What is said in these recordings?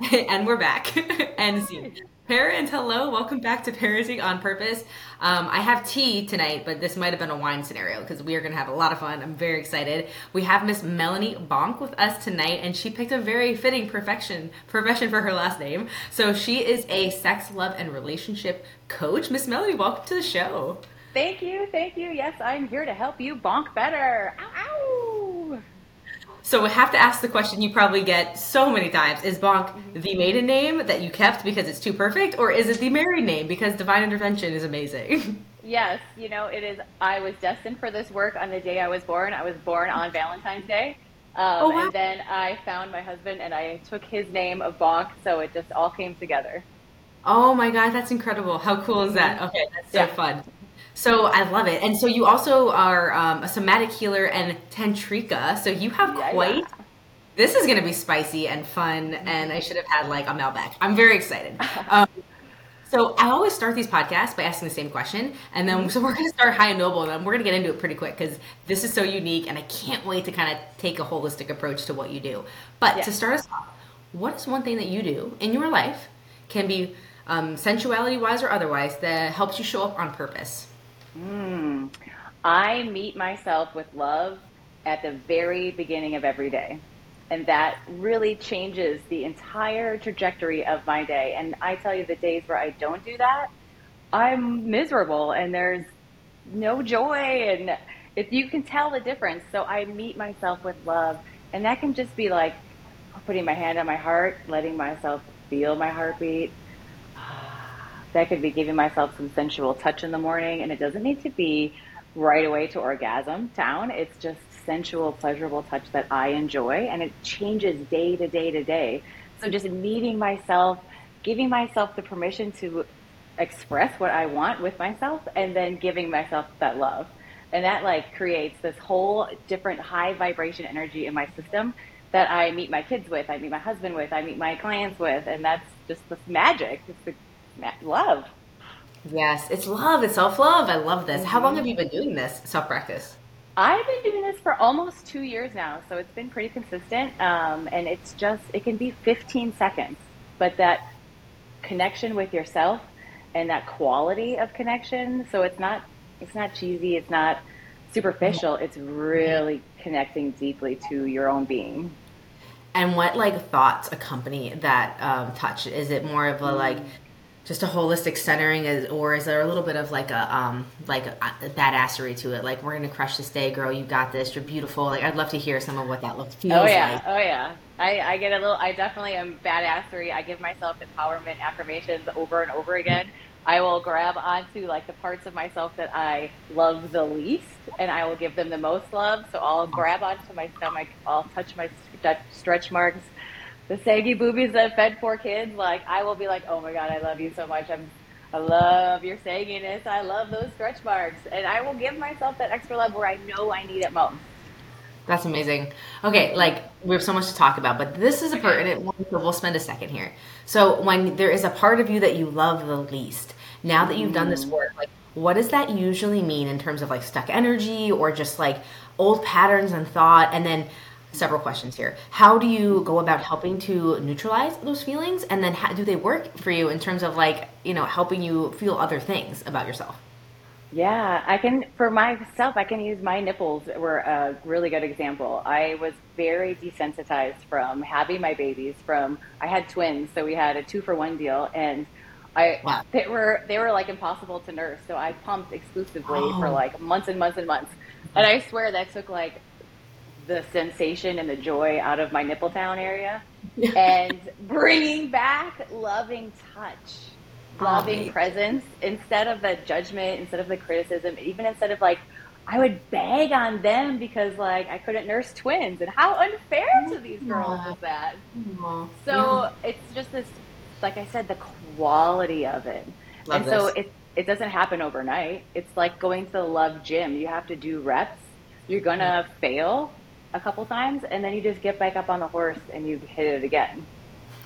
and we're back. and see. Parents, hello, welcome back to Parenting on Purpose. Um, I have tea tonight, but this might have been a wine scenario because we are going to have a lot of fun. I'm very excited. We have Miss Melanie Bonk with us tonight, and she picked a very fitting profession profession for her last name. So she is a sex, love, and relationship coach. Miss Melanie, welcome to the show. Thank you, thank you. Yes, I'm here to help you bonk better. Ow, ow. So we have to ask the question you probably get so many times: Is Bonk the maiden name that you kept because it's too perfect, or is it the married name because Divine Intervention is amazing? Yes, you know it is. I was destined for this work on the day I was born. I was born on Valentine's Day, um, oh, wow. and then I found my husband and I took his name of Bonk, so it just all came together. Oh my god, that's incredible! How cool is that? Okay, that's so yeah. fun. So I love it. And so you also are um, a somatic healer and tantrika. So you have yeah, quite. Yeah. This is going to be spicy and fun, and I should have had like a Malbec. I'm very excited. Um, so I always start these podcasts by asking the same question, and then so we're going to start high and noble, and then we're going to get into it pretty quick because this is so unique, and I can't wait to kind of take a holistic approach to what you do. But yeah. to start us off, what is one thing that you do in your life, can be um, sensuality wise or otherwise, that helps you show up on purpose? Mm. I meet myself with love at the very beginning of every day. And that really changes the entire trajectory of my day. And I tell you, the days where I don't do that, I'm miserable and there's no joy. And if you can tell the difference. So I meet myself with love. And that can just be like putting my hand on my heart, letting myself feel my heartbeat, that could be giving myself some sensual touch in the morning, and it doesn't need to be right away to orgasm town. It's just sensual, pleasurable touch that I enjoy, and it changes day to day to day. So just meeting myself, giving myself the permission to express what I want with myself, and then giving myself that love. And that like creates this whole different high vibration energy in my system that I meet my kids with, I meet my husband with, I meet my clients with, and that's just this magic. It's the love. Yes, it's love. It's self love. I love this. Mm-hmm. How long have you been doing this self practice? I've been doing this for almost two years now, so it's been pretty consistent. Um, and it's just, it can be 15 seconds, but that connection with yourself and that quality of connection. So it's not, it's not cheesy. It's not superficial. It's really connecting deeply to your own being. And what like thoughts accompany that um, touch? Is it more of a like just a holistic centering is, or is there a little bit of like a um like a, a badassery to it? Like we're gonna crush this day girl you got this you're beautiful. Like i'd love to hear some of what that looks feels oh yeah. like. oh yeah. I, I get a little i definitely am badassery. I give myself empowerment affirmations over and over again. I will grab onto like the parts of myself that i love the least and i will give them the most love. So i'll grab onto my stomach i'll touch my stretch marks the saggy boobies that fed four kids, like I will be like, oh my god, I love you so much. I'm, I love your sagginess. I love those stretch marks, and I will give myself that extra love where I know I need it most. That's amazing. Okay, like we have so much to talk about, but this is a pertinent one, so we'll spend a second here. So when there is a part of you that you love the least, now that you've done this mm. work, like what does that usually mean in terms of like stuck energy or just like old patterns and thought, and then several questions here. How do you go about helping to neutralize those feelings? And then how do they work for you in terms of like, you know, helping you feel other things about yourself? Yeah, I can, for myself, I can use my nipples were a really good example. I was very desensitized from having my babies from, I had twins, so we had a two for one deal and I, wow. they were, they were like impossible to nurse. So I pumped exclusively oh. for like months and months and months. And I swear that took like the sensation and the joy out of my nipple town area. And bringing back loving touch ah, loving oh, presence instead of the judgment instead of the criticism even instead of like i would beg on them because like i couldn't nurse twins. And how unfair to these mm-hmm. girls is that. Mm-hmm. So yeah. it's just this like i said the quality of it. Love and this. so it it doesn't happen overnight. It's like going to the love gym. You have to do reps. You're gonna fail a couple times, and then you just get back up on the horse and you hit it again.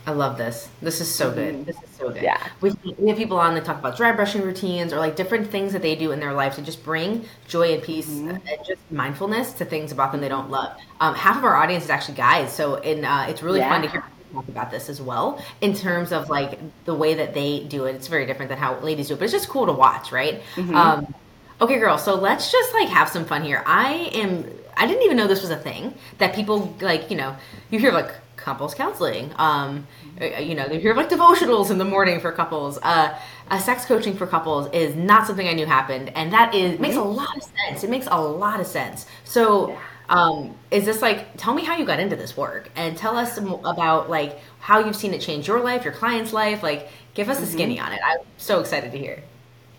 I love this. This is so good. Mm-hmm. This is so good. Yeah. We, we have people on that talk about dry brushing routines or like different things that they do in their life to just bring joy and peace mm-hmm. and just mindfulness to things about them they don't love. Um, half of our audience is actually guys, so in, uh, it's really yeah. fun to hear talk about this as well in terms of like the way that they do it. It's very different than how ladies do it, but it's just cool to watch, right? Mm-hmm. Um, okay, girl. So let's just like have some fun here. I am. I didn't even know this was a thing that people like. You know, you hear like couples counseling. Um, uh, you know, you hear like devotionals in the morning for couples. Uh, a sex coaching for couples is not something I knew happened, and that is makes a lot of sense. It makes a lot of sense. So, um, is this like? Tell me how you got into this work, and tell us about like how you've seen it change your life, your client's life. Like, give us a mm-hmm. skinny on it. I'm so excited to hear.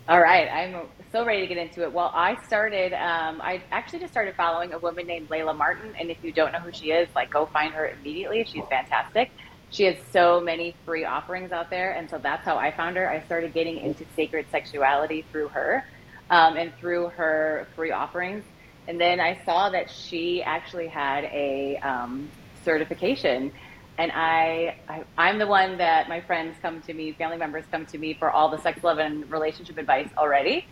All right, I'm so ready to get into it. Well, I started, um, I actually just started following a woman named Layla Martin. And if you don't know who she is, like go find her immediately. She's fantastic. She has so many free offerings out there. And so that's how I found her. I started getting into sacred sexuality through her um, and through her free offerings. And then I saw that she actually had a um, certification and I, I am the one that my friends come to me, family members come to me for all the sex, love, and relationship advice already.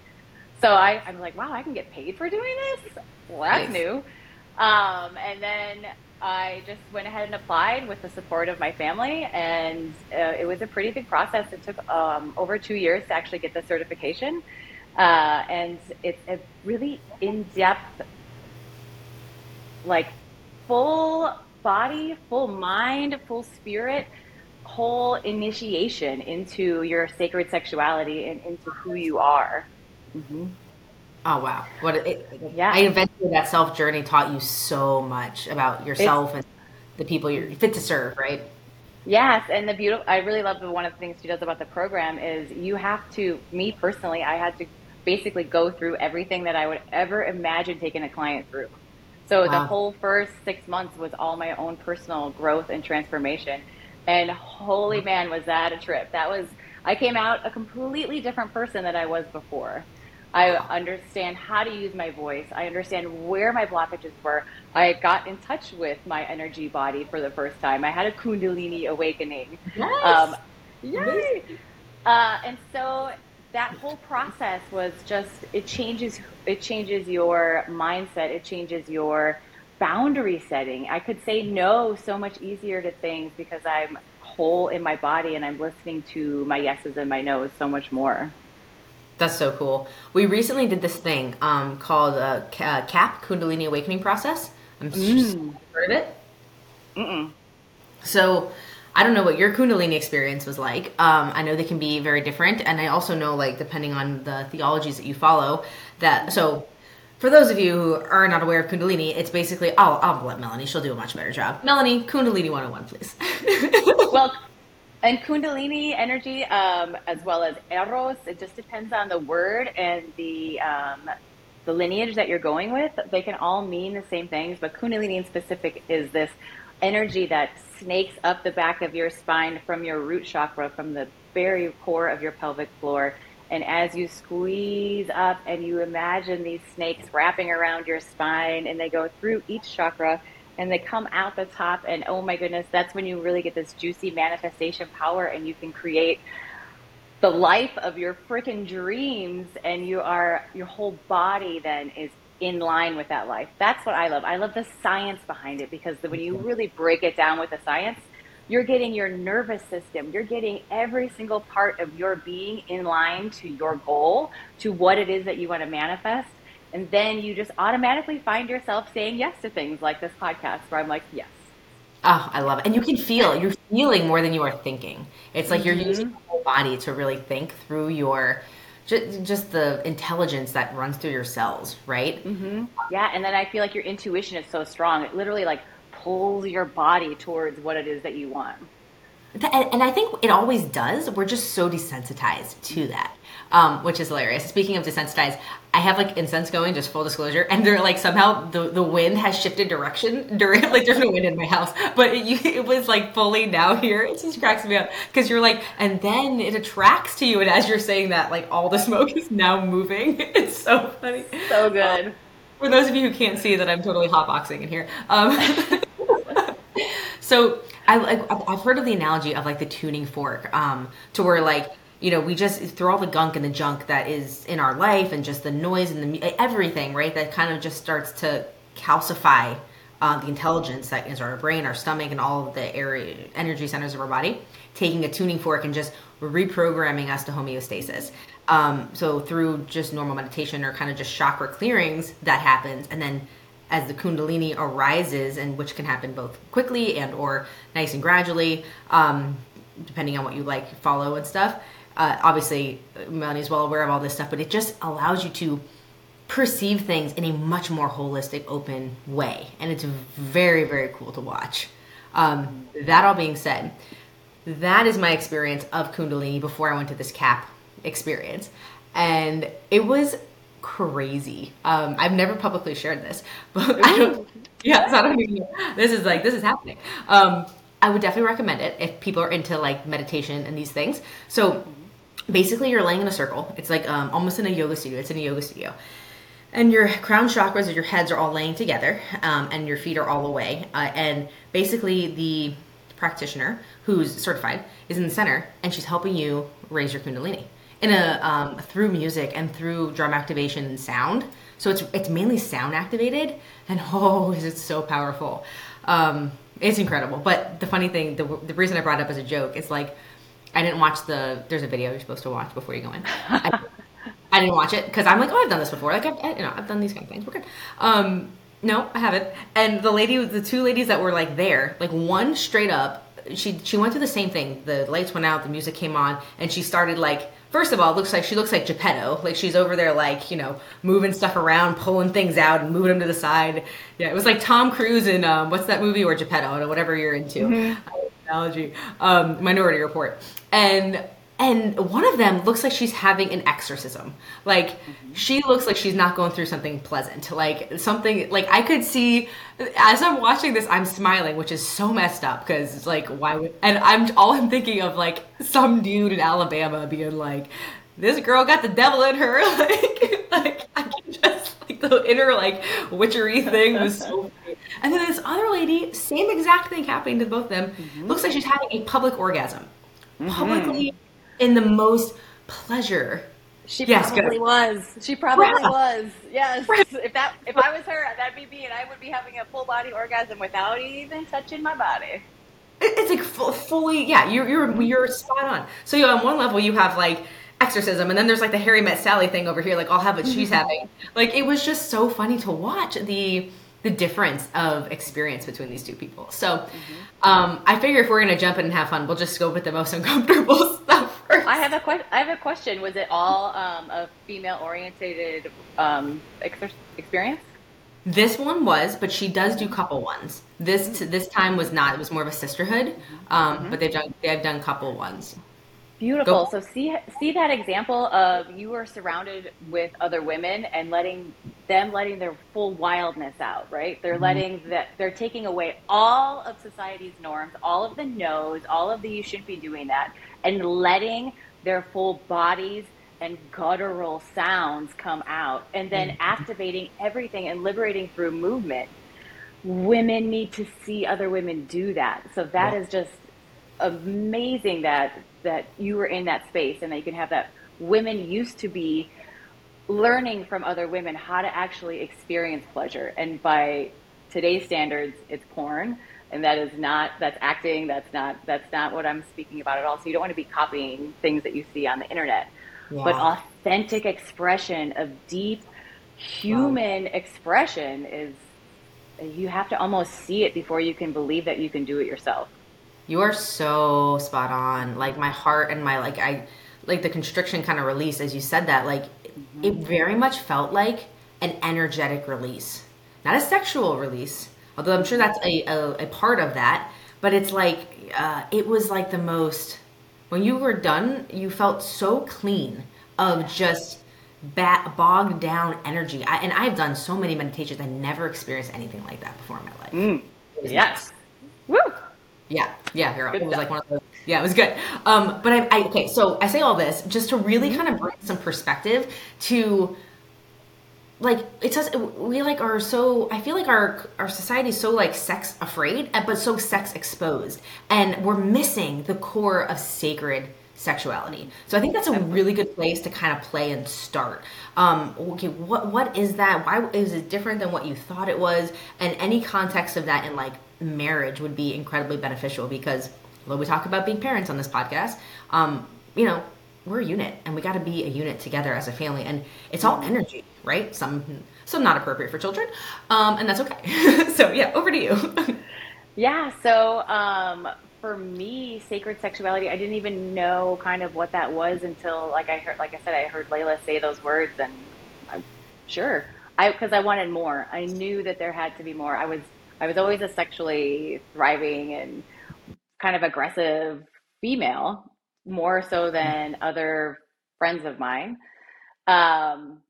So I, I'm like, wow, I can get paid for doing this. Well, that's nice. new. Um, and then I just went ahead and applied with the support of my family, and uh, it was a pretty big process. It took um, over two years to actually get the certification, uh, and it's a really in-depth, like full body, full mind, full spirit, whole initiation into your sacred sexuality and into who you are. Mm-hmm. Oh wow! What? It, yeah. I eventually that self journey taught you so much about yourself it's, and the people you're fit to serve, right? Yes, and the beautiful. I really love the one of the things she does about the program is you have to. Me personally, I had to basically go through everything that I would ever imagine taking a client through. So wow. the whole first six months was all my own personal growth and transformation. And holy man, was that a trip! That was. I came out a completely different person than I was before. I understand how to use my voice. I understand where my blockages were. I got in touch with my energy body for the first time. I had a Kundalini awakening. Yes. Um, yay! Uh, and so that whole process was just it changes it changes your mindset. It changes your boundary setting. I could say no so much easier to things because I'm whole in my body and I'm listening to my yeses and my nos so much more. That's so cool. We recently did this thing um, called uh, KAP Kundalini Awakening Process. I'm mm. heard of it. Mm-mm. So I don't know what your Kundalini experience was like. Um, I know they can be very different, and I also know like depending on the theologies that you follow. That so for those of you who are not aware of Kundalini, it's basically I'll I'll let Melanie. She'll do a much better job. Melanie, Kundalini 101, please. well, and Kundalini energy, um, as well as Eros, it just depends on the word and the um, the lineage that you're going with. They can all mean the same things, but Kundalini in specific is this energy that snakes up the back of your spine from your root chakra, from the very core of your pelvic floor. And as you squeeze up and you imagine these snakes wrapping around your spine and they go through each chakra, and they come out the top and oh my goodness that's when you really get this juicy manifestation power and you can create the life of your freaking dreams and you are your whole body then is in line with that life. That's what i love. I love the science behind it because when you really break it down with the science you're getting your nervous system you're getting every single part of your being in line to your goal to what it is that you want to manifest and then you just automatically find yourself saying yes to things like this podcast where I'm like, yes. Oh, I love it. And you can feel, you're feeling more than you are thinking. It's like mm-hmm. you're using your whole body to really think through your, just, just the intelligence that runs through your cells, right? Mm-hmm. Yeah. And then I feel like your intuition is so strong. It literally like pulls your body towards what it is that you want. And I think it always does. We're just so desensitized to that um, which is hilarious. Speaking of desensitized, I have like incense going, just full disclosure, and they're like somehow the, the wind has shifted direction during like there's no wind in my house, but it, it was like fully now here. It just cracks me up because you're like, and then it attracts to you, and as you're saying that, like all the smoke is now moving. It's so funny, so good. Um, for those of you who can't see that, I'm totally hotboxing in here. Um, so I like I've heard of the analogy of like the tuning fork, um, to where like you know, we just through all the gunk and the junk that is in our life and just the noise and the everything, right? That kind of just starts to calcify uh, the intelligence that is our brain, our stomach, and all of the area energy centers of our body, taking a tuning fork and just reprogramming us to homeostasis. Um, so through just normal meditation or kind of just chakra clearings, that happens, and then as the kundalini arises, and which can happen both quickly and or nice and gradually, um, depending on what you like, follow and stuff. Uh, obviously, Melanie's well aware of all this stuff, but it just allows you to perceive things in a much more holistic, open way, and it's very, very cool to watch. Um, that all being said, that is my experience of Kundalini before I went to this KAP experience, and it was crazy. Um, I've never publicly shared this, but I don't. Yeah, don't even. This is like this is happening. Um, I would definitely recommend it if people are into like meditation and these things. So basically, you're laying in a circle. It's like um, almost in a yoga studio. It's in a yoga studio. And your crown chakras or your heads are all laying together, um, and your feet are all away. Uh, and basically, the practitioner who's certified is in the center, and she's helping you raise your kundalini in a um, through music and through drum activation and sound. So it's it's mainly sound activated, and oh, is it so powerful! Um, it's incredible. But the funny thing, the the reason I brought it up as a joke is like I didn't watch the. There's a video you're supposed to watch before you go in. I, I didn't watch it because I'm like, oh, I've done this before. Like, I've, I, you know, I've done these kind of things. We're good. Um, no, I haven't. And the lady, the two ladies that were like there, like one straight up, she she went through the same thing. The lights went out, the music came on, and she started like first of all, it looks like she looks like Geppetto. Like she's over there, like you know, moving stuff around, pulling things out, and moving them to the side. Yeah, it was like Tom Cruise in um, what's that movie or Geppetto or whatever you're into. Mm-hmm. Analogy, um, Minority Report, and and one of them looks like she's having an exorcism. Like mm-hmm. she looks like she's not going through something pleasant. Like something like I could see as I'm watching this, I'm smiling, which is so messed up because it's like why would and I'm all I'm thinking of like some dude in Alabama being like, this girl got the devil in her. like like I can just like the inner like witchery thing was so. Funny. And then this other lady, same exact thing happening to both of them. Mm-hmm. Looks like she's having a public orgasm, mm-hmm. publicly in the most pleasure. She yes, probably good. was. She probably yeah. was. Yes. Right. If that if I was her, that'd be me, and I would be having a full body orgasm without even touching my body. It's like fully, yeah. You're you're you're spot on. So you know, on one level you have like exorcism, and then there's like the Harry Met Sally thing over here. Like I'll have what she's mm-hmm. having. Like it was just so funny to watch the the difference of experience between these two people. So mm-hmm. um, I figure if we're gonna jump in and have fun, we'll just go with the most uncomfortable stuff first. I have a question. I have a question. Was it all um, a female orientated um, ex- experience? This one was, but she does do couple ones. This this time was not. It was more of a sisterhood, um, mm-hmm. but they've done they've done couple ones. Beautiful. Go. So see see that example of you are surrounded with other women and letting them letting their full wildness out, right? They're mm-hmm. letting that they're taking away all of society's norms, all of the no's, all of the you shouldn't be doing that, and letting their full bodies and guttural sounds come out, and then mm-hmm. activating everything and liberating through movement. Women need to see other women do that. So that yeah. is just amazing that that you were in that space and that you can have that women used to be learning from other women how to actually experience pleasure. And by today's standards it's porn. And that is not that's acting that's not that's not what i'm speaking about at all. So you don't want to be copying things that you see on the internet. Yeah. but authentic expression of deep human wow. expression is you have to almost see it before you can believe that you can do it yourself you are so spot on. Like my heart and my like I like the constriction kind of release as you said that like mm-hmm. it very much felt like an energetic release. Not a sexual release, although I'm sure that's a, a, a part of that, but it's like uh, it was like the most when you were done, you felt so clean of just bat, bogged down energy. I, and I've done so many meditations. I never experienced anything like that before in my life. Mm. Yes. Woo. Yeah, yeah, you're It was like one of those. Yeah, it was good. Um, but I, I okay, so I say all this just to really mm-hmm. kind of bring some perspective to like it says we like are so i feel like our our society is so like sex afraid but so sex exposed and we're missing the core of sacred sexuality. So I think that's a really good place to kind of play and start. Um, okay, what what is that? Why is it different than what you thought it was? And any context of that in like marriage would be incredibly beneficial because although we talk about being parents on this podcast, um, you know, we're a unit and we got to be a unit together as a family and it's all energy right some some not appropriate for children um, and that's okay so yeah over to you yeah so um, for me sacred sexuality i didn't even know kind of what that was until like i heard like i said i heard layla say those words and i'm sure. I because i wanted more. I knew that there had to be more. I was i was always a sexually thriving and kind of aggressive female more so than other friends of mine. Um,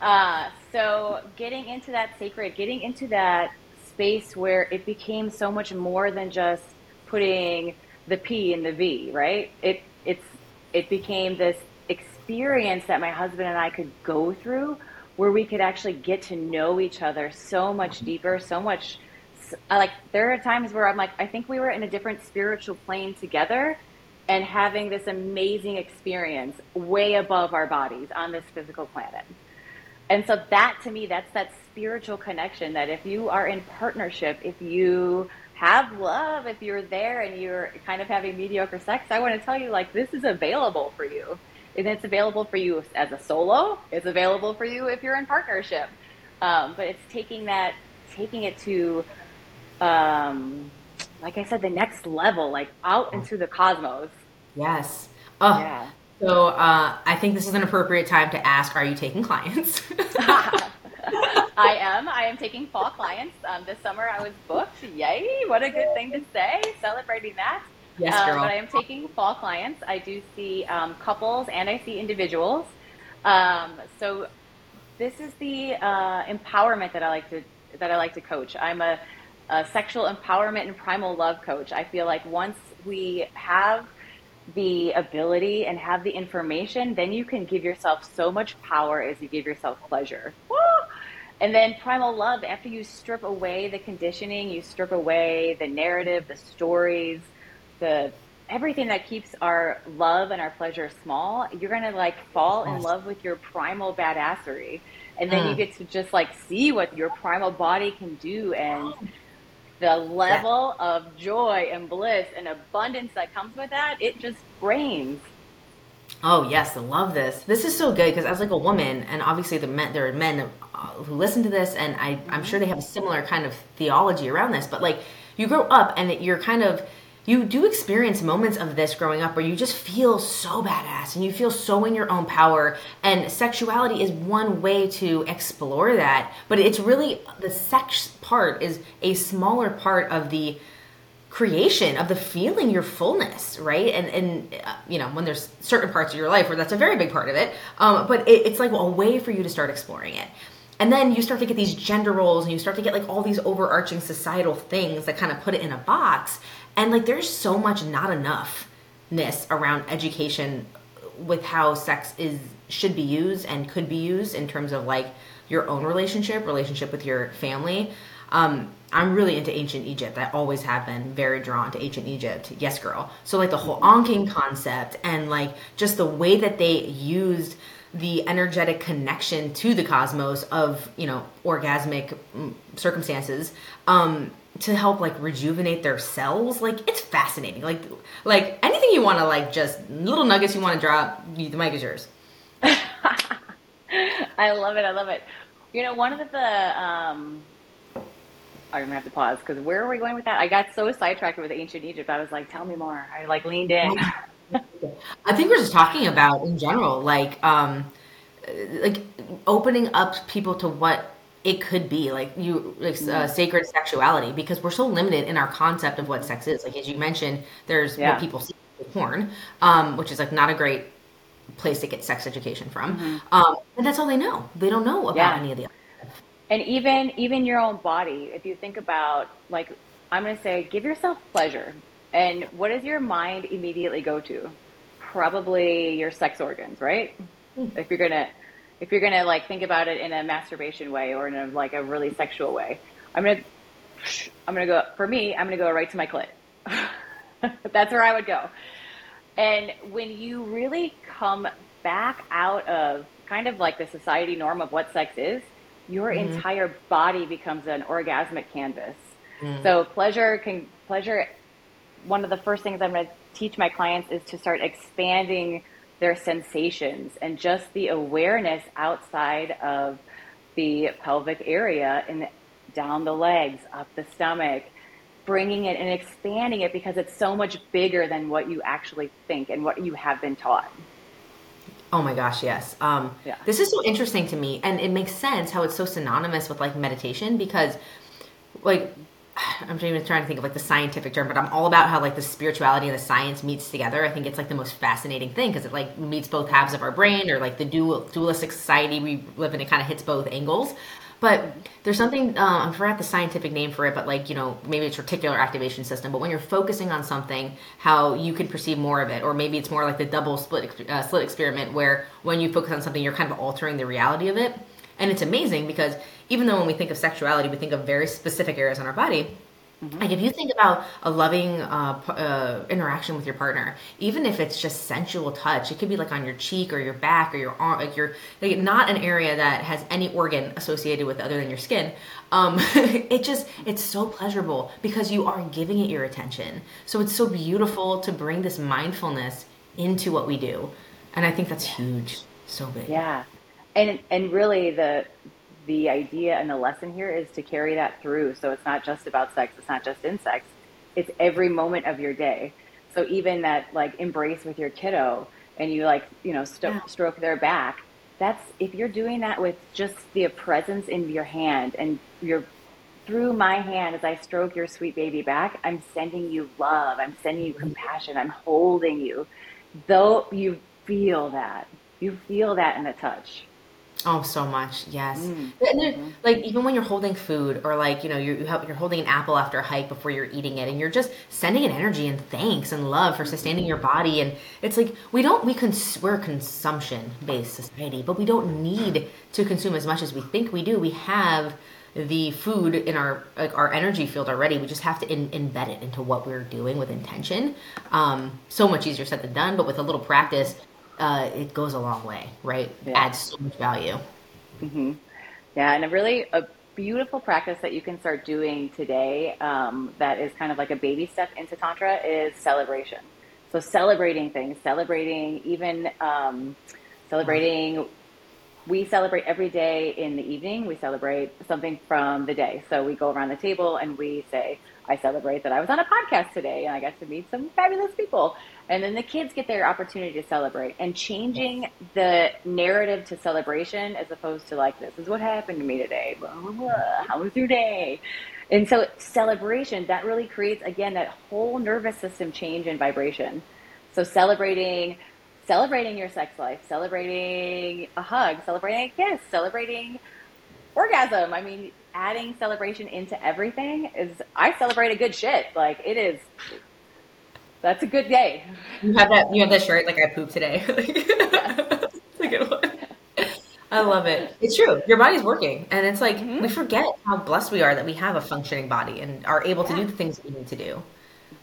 uh, so getting into that sacred, getting into that space where it became so much more than just putting the P in the V, right? It it's it became this experience that my husband and I could go through where we could actually get to know each other so much deeper, so much like there are times where I'm like, I think we were in a different spiritual plane together and having this amazing experience way above our bodies on this physical planet. And so that to me, that's that spiritual connection that if you are in partnership, if you have love, if you're there and you're kind of having mediocre sex, I want to tell you like this is available for you. And it's available for you as a solo. It's available for you if you're in partnership. Um, but it's taking that, taking it to um, like I said, the next level, like out into the cosmos. Yes. Oh, yeah. So uh, I think this is an appropriate time to ask: Are you taking clients? I am. I am taking fall clients. Um, this summer I was booked. Yay! What a good thing to say. Celebrating that. Yes, um, girl. Um, but I am taking fall clients. I do see um, couples and I see individuals. Um, so this is the uh, empowerment that I like to that I like to coach. I'm a a sexual empowerment and primal love coach. I feel like once we have the ability and have the information, then you can give yourself so much power as you give yourself pleasure. Woo! And then primal love, after you strip away the conditioning, you strip away the narrative, the stories, the everything that keeps our love and our pleasure small, you're gonna like fall in love with your primal badassery. And then mm. you get to just like see what your primal body can do and the level yeah. of joy and bliss and abundance that comes with that, it just rains. Oh yes, I love this. This is so good because as like a woman, and obviously the men, there are men uh, who listen to this, and I, I'm mm-hmm. sure they have a similar kind of theology around this. But like, you grow up and you're kind of you do experience moments of this growing up where you just feel so badass and you feel so in your own power and sexuality is one way to explore that but it's really the sex part is a smaller part of the creation of the feeling your fullness right? And and uh, you know when there's certain parts of your life where that's a very big part of it um, but it, it's like a way for you to start exploring it. And then you start to get these gender roles and you start to get like all these overarching societal things that kind of put it in a box and like there's so much not enoughness around education with how sex is should be used and could be used in terms of like your own relationship, relationship with your family. Um, I'm really into ancient Egypt. I always have been very drawn to ancient Egypt. Yes, girl. So like the whole Ankhing concept and like just the way that they used the energetic connection to the cosmos of you know orgasmic mm, circumstances um to help like rejuvenate their cells like it's fascinating like like anything you want to like just little nuggets you want to drop the mic is yours i love it i love it you know one of the um I'm gonna have to pause because where are we going with that? I got so sidetracked with ancient Egypt. I was like, "Tell me more." I like leaned in. I think we're just talking about in general, like, um, like opening up people to what it could be like you like uh, mm-hmm. sacred sexuality because we're so limited in our concept of what sex is like as you mentioned there's yeah. what people see porn um, which is like not a great place to get sex education from mm-hmm. um, and that's all they know they don't know about yeah. any of the other and even even your own body if you think about like i'm going to say give yourself pleasure and what does your mind immediately go to probably your sex organs right mm-hmm. if you're going to if you're gonna like think about it in a masturbation way or in a like a really sexual way. I'm gonna I'm gonna go for me. I'm gonna go right to my clit. That's where I would go. And when you really come back out of kind of like the society norm of what sex is, your mm-hmm. entire body becomes an orgasmic canvas. Mm. So pleasure can pleasure. One of the first things I'm going to teach my clients is to start expanding their sensations and just the awareness outside of the pelvic area and down the legs, up the stomach, bringing it and expanding it because it's so much bigger than what you actually think and what you have been taught. Oh my gosh, yes. Um, yeah. This is so interesting to me, and it makes sense how it's so synonymous with like meditation because, like, I'm even trying to think of like the scientific term, but I'm all about how like the spirituality and the science meets together. I think it's like the most fascinating thing because it like meets both halves of our brain, or like the dual dualistic society we live in. It kind of hits both angles. But there's something uh, I forgot the scientific name for it, but like you know maybe it's reticular activation system. But when you're focusing on something, how you can perceive more of it, or maybe it's more like the double split uh, slit experiment, where when you focus on something, you're kind of altering the reality of it. And it's amazing because even though when we think of sexuality, we think of very specific areas on our body Mm-hmm. Like if you think about a loving uh, uh, interaction with your partner, even if it's just sensual touch, it could be like on your cheek or your back or your arm, like your like not an area that has any organ associated with other than your skin. Um, it just it's so pleasurable because you are giving it your attention. So it's so beautiful to bring this mindfulness into what we do, and I think that's huge, so big. Yeah, and and really the the idea and the lesson here is to carry that through. So it's not just about sex, it's not just in sex, it's every moment of your day. So even that like embrace with your kiddo and you like, you know, st- yeah. stroke their back, that's if you're doing that with just the presence in your hand and you're through my hand as I stroke your sweet baby back, I'm sending you love, I'm sending you mm-hmm. compassion, I'm holding you. Though you feel that, you feel that in the touch. Oh, so much, yes. Mm. Mm-hmm. like even when you're holding food, or like you know you're you're holding an apple after a hike before you're eating it, and you're just sending an energy and thanks and love for sustaining your body. And it's like we don't we cons- we're a consumption based society, but we don't need to consume as much as we think we do. We have the food in our like our energy field already. We just have to in, embed it into what we're doing with intention. Um, so much easier said than done, but with a little practice, uh, it goes a long way, right? Yeah. Adds so much value. Mm-hmm. Yeah, and a really a beautiful practice that you can start doing today um, that is kind of like a baby step into Tantra is celebration. So celebrating things, celebrating even um, celebrating. We celebrate every day in the evening. We celebrate something from the day. So we go around the table and we say, I celebrate that I was on a podcast today and I got to meet some fabulous people. And then the kids get their opportunity to celebrate and changing the narrative to celebration as opposed to like, this is what happened to me today. Blah, blah, blah. How was your day? And so celebration, that really creates, again, that whole nervous system change and vibration. So celebrating, celebrating your sex life, celebrating a hug, celebrating a kiss, celebrating orgasm. I mean, adding celebration into everything is, I celebrate a good shit. Like it is that's a good day. You have that. You have that shirt. Like I pooped today. It's a good one. I love it. It's true. Your body's working, and it's like mm-hmm. we forget how blessed we are that we have a functioning body and are able yeah. to do the things we need to do.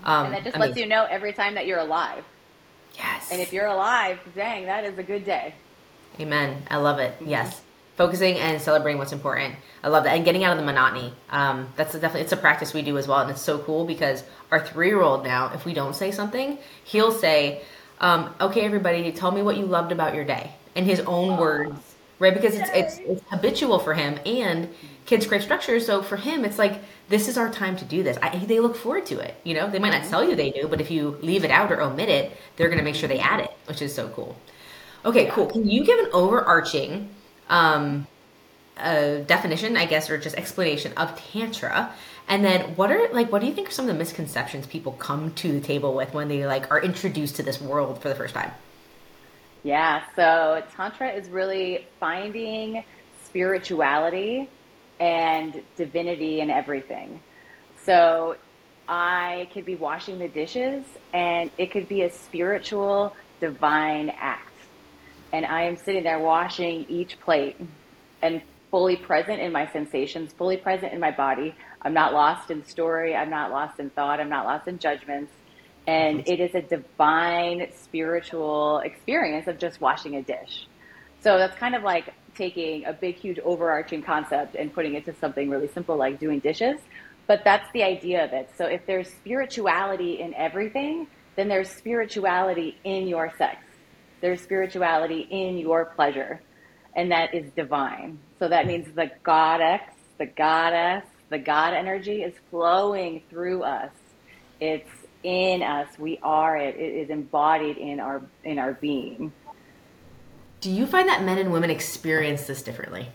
Um, and that just lets you know every time that you're alive. Yes. And if you're alive, dang, that is a good day. Amen. I love it. Mm-hmm. Yes focusing and celebrating what's important. I love that and getting out of the monotony. Um, that's a definitely it's a practice we do as well, and it's so cool because our three year old now, if we don't say something, he'll say, um, "Okay, everybody, tell me what you loved about your day," in his own words, right? Because it's, it's it's habitual for him, and kids crave structure, so for him, it's like this is our time to do this. I, they look forward to it. You know, they might not tell you they do, but if you leave it out or omit it, they're going to make sure they add it, which is so cool. Okay, cool. Can you give an overarching um, a definition, I guess, or just explanation of tantra. And then what are like what do you think are some of the misconceptions people come to the table with when they like are introduced to this world for the first time? Yeah, so tantra is really finding spirituality and divinity in everything. So I could be washing the dishes and it could be a spiritual divine act and I am sitting there washing each plate and fully present in my sensations, fully present in my body. I'm not lost in story. I'm not lost in thought. I'm not lost in judgments. And mm-hmm. it is a divine spiritual experience of just washing a dish. So that's kind of like taking a big, huge overarching concept and putting it to something really simple like doing dishes. But that's the idea of it. So if there's spirituality in everything, then there's spirituality in your sex. There's spirituality in your pleasure. And that is divine. So that means the goddess, the goddess, the God energy is flowing through us. It's in us. We are it. It is embodied in our in our being. Do you find that men and women experience this differently?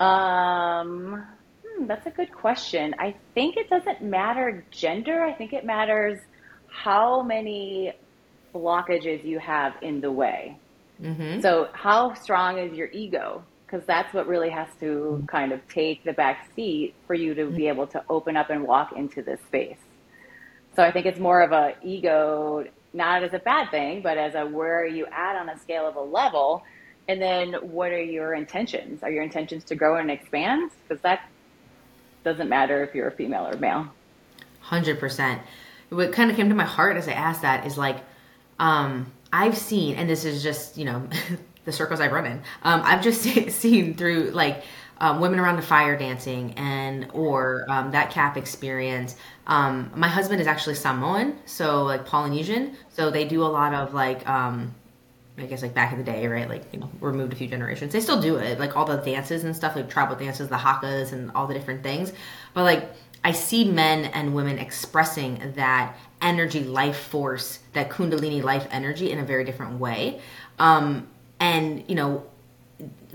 Um, hmm, that's a good question. I think it doesn't matter gender. I think it matters how many blockages you have in the way. Mm-hmm. So, how strong is your ego? Because that's what really has to kind of take the back seat for you to be able to open up and walk into this space. So, I think it's more of a ego, not as a bad thing, but as a where are you at on a scale of a level? And then what are your intentions? Are your intentions to grow and expand? Because that doesn't matter if you're a female or male. 100%. What kind of came to my heart as I asked that is like, um, I've seen, and this is just, you know, the circles I've run in, um, I've just seen through like, um, women around the fire dancing and or um, that KAP experience um, my husband is actually samoan so like polynesian so they do a lot of like um, I guess like back in the day, right? Like you know, we're moved a few generations. They still do it, like all the dances and stuff, like tribal dances, the hakas, and all the different things. But like I see men and women expressing that energy, life force, that kundalini life energy in a very different way. Um, and you know,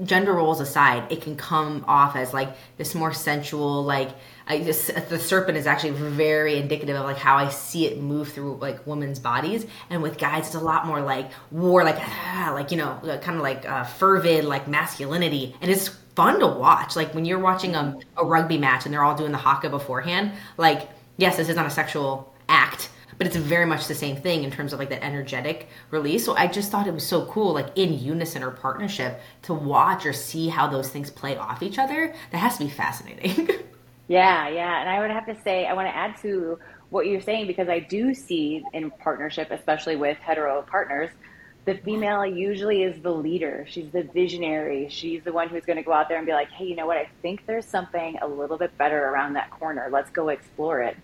gender roles aside, it can come off as like this more sensual, like I just the serpent is actually very indicative of like how I see it move through like women's bodies, and with guys it's a lot more like war, like ah, like you know, kind of like uh, fervid, like masculinity, and it's fun to watch. Like when you're watching a, mm-hmm. a rugby match and they're all doing the haka beforehand, like yes, this is not a sexual act, but it's very much the same thing in terms of like that energetic release. So I just thought it was so cool, like in unison or partnership, to watch or see how those things play off each other. That has to be fascinating. Yeah, yeah. And I would have to say, I want to add to what you're saying because I do see in partnership, especially with hetero partners, the female usually is the leader. She's the visionary. She's the one who's going to go out there and be like, hey, you know what? I think there's something a little bit better around that corner. Let's go explore it.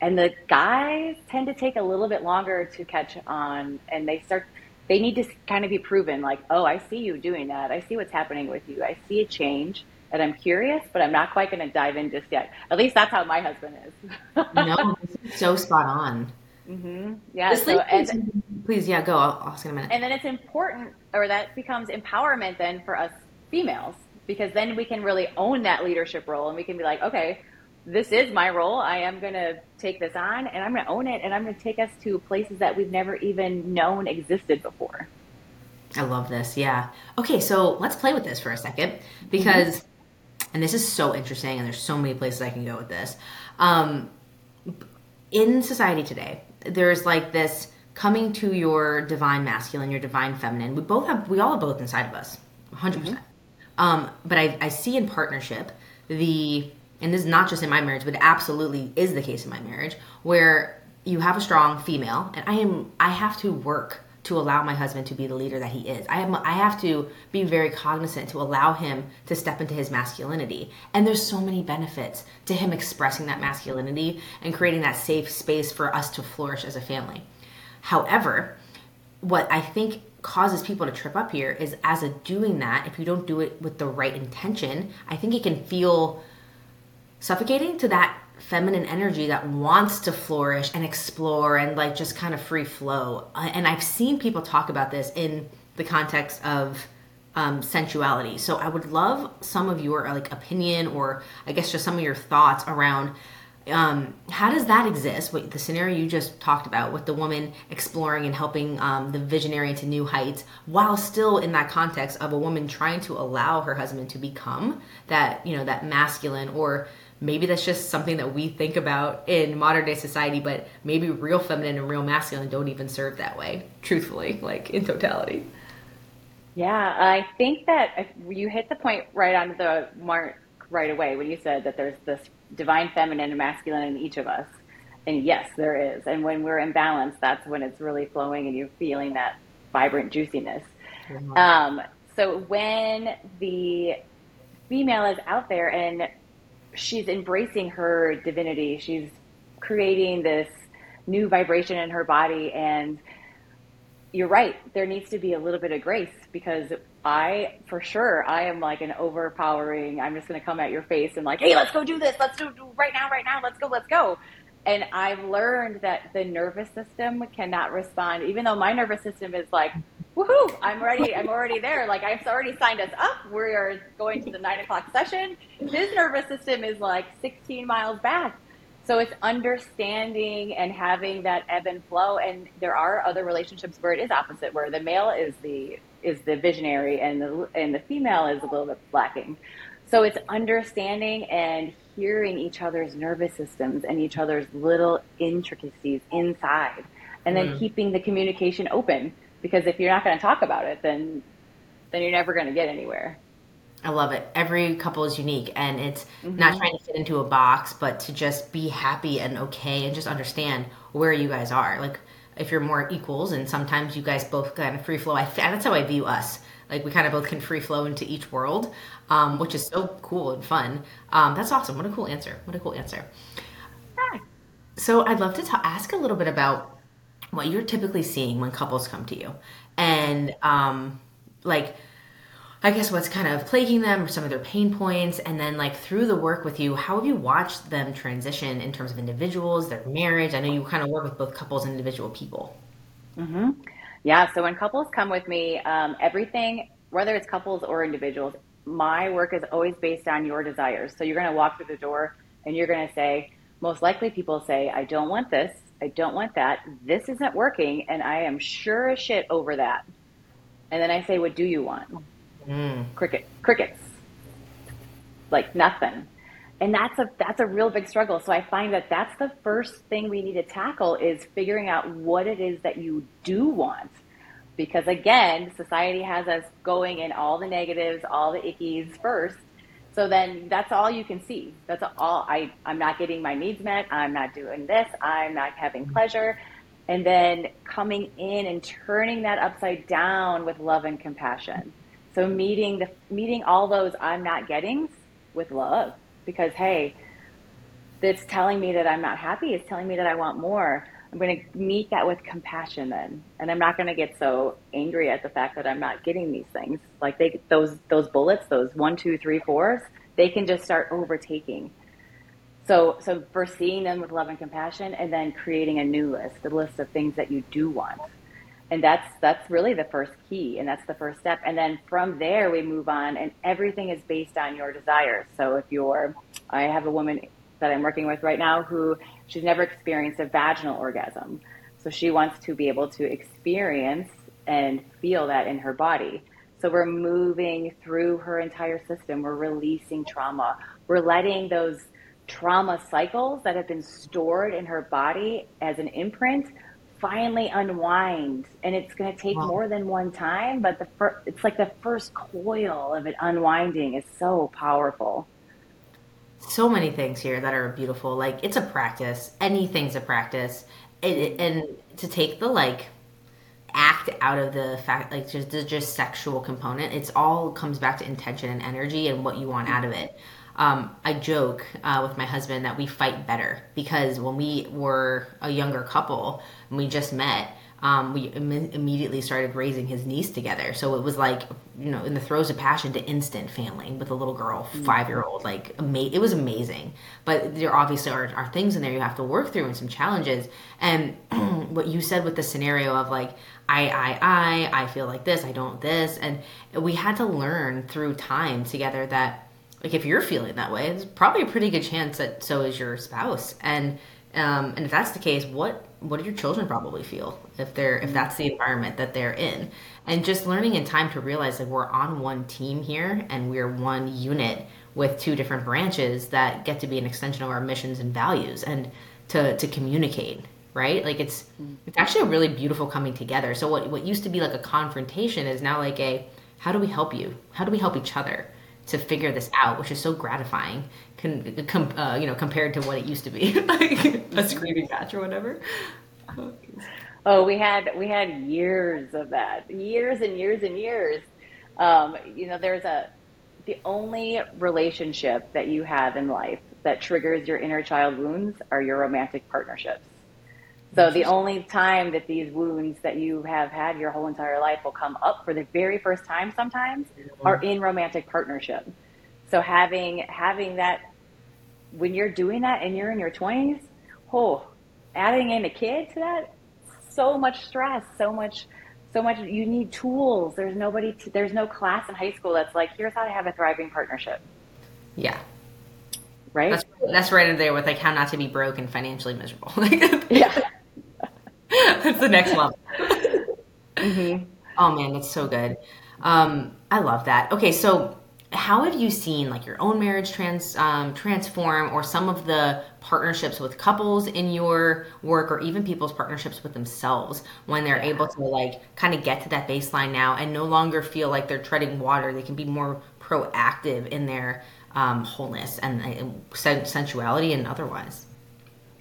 And the guys tend to take a little bit longer to catch on and they start, they need to kind of be proven like, oh, I see you doing that. I see what's happening with you. I see a change and I'm curious, but I'm not quite going to dive in just yet. At least that's how my husband is. no, so spot on. Mm-hmm. Yeah. So, and, please, yeah, go. I'll, I'll ask in a minute. And then it's important, or that becomes empowerment then for us females, because then we can really own that leadership role, and we can be like, okay, this is my role. I am going to take this on, and I'm going to own it, and I'm going to take us to places that we've never even known existed before. I love this. Yeah. Okay, so let's play with this for a second because. Mm-hmm and this is so interesting, and there's so many places I can go with this. Um, in society today, there's like this coming to your divine masculine, your divine feminine. We both have, we all have both inside of us, 100%. percent um, but I, I see in partnership the, and this is not just in my marriage, but it absolutely is the case in my marriage, where you have a strong female, and I am, I have to work to allow my husband to be the leader that he is. I have I have to be very cognizant to allow him to step into his masculinity. And there's so many benefits to him expressing that masculinity and creating that safe space for us to flourish as a family. However, what I think causes people to trip up here is as a doing that, if you don't do it with the right intention, I think it can feel suffocating to that feminine energy that wants to flourish and explore and like just kind of free flow. Uh, and I've seen people talk about this in the context of um, sensuality. So I would love some of your like opinion or I guess just some of your thoughts around um, how does that exist? What the scenario you just talked about with the woman exploring and helping um, the visionary to new heights, while still in that context of a woman trying to allow her husband to become that you know that masculine or maybe that's just something that we think about in modern day society, but maybe real feminine and real masculine don't even serve that way, truthfully, like in totality. Yeah, I think that you hit the point right on the mark right away when you said that there's this divine feminine and masculine in each of us. And yes, there is. And when we're in balance, that's when it's really flowing and you're feeling that vibrant juiciness. Mm-hmm. Um, so when the female is out there and she's embracing her divinity, she's creating this new vibration in her body and you're right. There needs to be a little bit of grace because I, for sure, I am like an overpowering. I'm just going to come at your face and like, hey, let's go do this. Let's do right now, right now. Let's go, let's go. And I've learned that the nervous system cannot respond, even though my nervous system is like, woohoo, I'm ready. I'm already there. Like I've already signed us up. We are going to the nine o'clock session. His nervous system is like 16 miles back. So it's understanding and having that ebb and flow. And there are other relationships where it is opposite, where the male is the is the visionary and the and the female is a little bit lacking. So it's understanding and hearing each other's nervous systems and each other's little intricacies inside, and then mm. keeping the communication open. Because if you're not going to talk about it, then then you're never going to get anywhere. I love it. Every couple is unique and it's mm-hmm. not trying to fit into a box, but to just be happy and okay and just understand where you guys are. Like if you're more equals and sometimes you guys both kind of free flow. I, that's how I view us. Like we kind of both can free flow into each world, um, which is so cool and fun. Um, that's awesome. What a cool answer. What a cool answer. So I'd love to ta- ask a little bit about what you're typically seeing when couples come to you and um, like – I guess what's kind of plaguing them or some of their pain points. And then, like, through the work with you, how have you watched them transition in terms of individuals, their marriage? I know you kind of work with both couples and individual people. Mm-hmm. Yeah. So when couples come with me, um, everything, whether it's couples or individuals, my work is always based on your desires. So you're going to walk through the door and you're going to say, most likely people say, I don't want this. I don't want that. This isn't working. And I am sure as shit over that. And then I say, What do you want? Mm. Cricket, crickets, like nothing. And that's a that's a real big struggle. So I find that that's the first thing we need to tackle is figuring out what it is that you do want. Because again, society has us going in all the negatives, all the ickies first. So then that's all you can see. That's all I I'm not getting my needs met. I'm not doing this. I'm not having pleasure. And then coming in and turning that upside down with love and compassion so meeting the meeting all those I'm not getting with love because hey, that's telling me that I'm not happy. It's telling me that I want more. I'm going to meet that with compassion then, and I'm not going to get so angry at the fact that I'm not getting these things. Like they those those bullets, those one, two, three, fours, they can just start overtaking. So so for seeing them with love and compassion, and then creating a new list, a list of things that you do want and that's that's really the first key and that's the first step. And then from there we move on and everything is based on your desires. So if you're i have a woman that i'm working with right now who she's never experienced a vaginal orgasm. So she wants to be able to experience and feel that in her body. So we're moving through her entire system. We're releasing trauma. We're letting those trauma cycles that have been stored in her body as an imprint finally unwind and it's going to take wow. more than one time but the fir- it's like the first coil of it unwinding is so powerful. So many things here that are beautiful like it's a practice. Anything's a practice. It, it, and to take the like act out of the fact like just the just sexual component it's all comes back to intention and energy and what you want out of it um, I joke uh, with my husband that we fight better because when we were a younger couple and we just met, um, we Im- immediately started raising his niece together. So it was like, you know, in the throes of passion to instant family with a little girl, mm. five year old. Like, ama- it was amazing. But there obviously are, are things in there you have to work through and some challenges. And what you said with the scenario of like, I, I, I, I feel like this, I don't this. And we had to learn through time together that like if you're feeling that way, it's probably a pretty good chance that so is your spouse. And um, and if that's the case, what what do your children probably feel if they're if that's the environment that they're in? And just learning in time to realize that we're on one team here and we're one unit with two different branches that get to be an extension of our missions and values and to to communicate right like it's it's actually a really beautiful coming together so what what used to be like a confrontation is now like a how do we help you? How do we help each other to figure this out, which is so gratifying, com- uh, you know, compared to what it used to be, like a screaming match or whatever. Oh, we had we had years of that, years and years and years. Um, you know, there's a the only relationship that you have in life that triggers your inner child wounds are your romantic partnerships. So the only time that these wounds that you have had your whole entire life will come up for the very first time sometimes are in romantic partnership. So having having that when you're doing that and you're in your 20s, oh, adding in a kid to that, so much stress, so much so much you need tools. There's nobody to, there's no class in high school that's like here's how to have a thriving partnership. Yeah. Right? That's, that's right in there with like how not to be broke and financially miserable. yeah. That's the next level. Mm-hmm. Oh man, that's so good. Um, I love that. Okay, so how have you seen like your own marriage trans um, transform, or some of the partnerships with couples in your work, or even people's partnerships with themselves when they're able to like kind of get to that baseline now and no longer feel like they're treading water? They can be more proactive in their um, wholeness and, and sensuality and otherwise.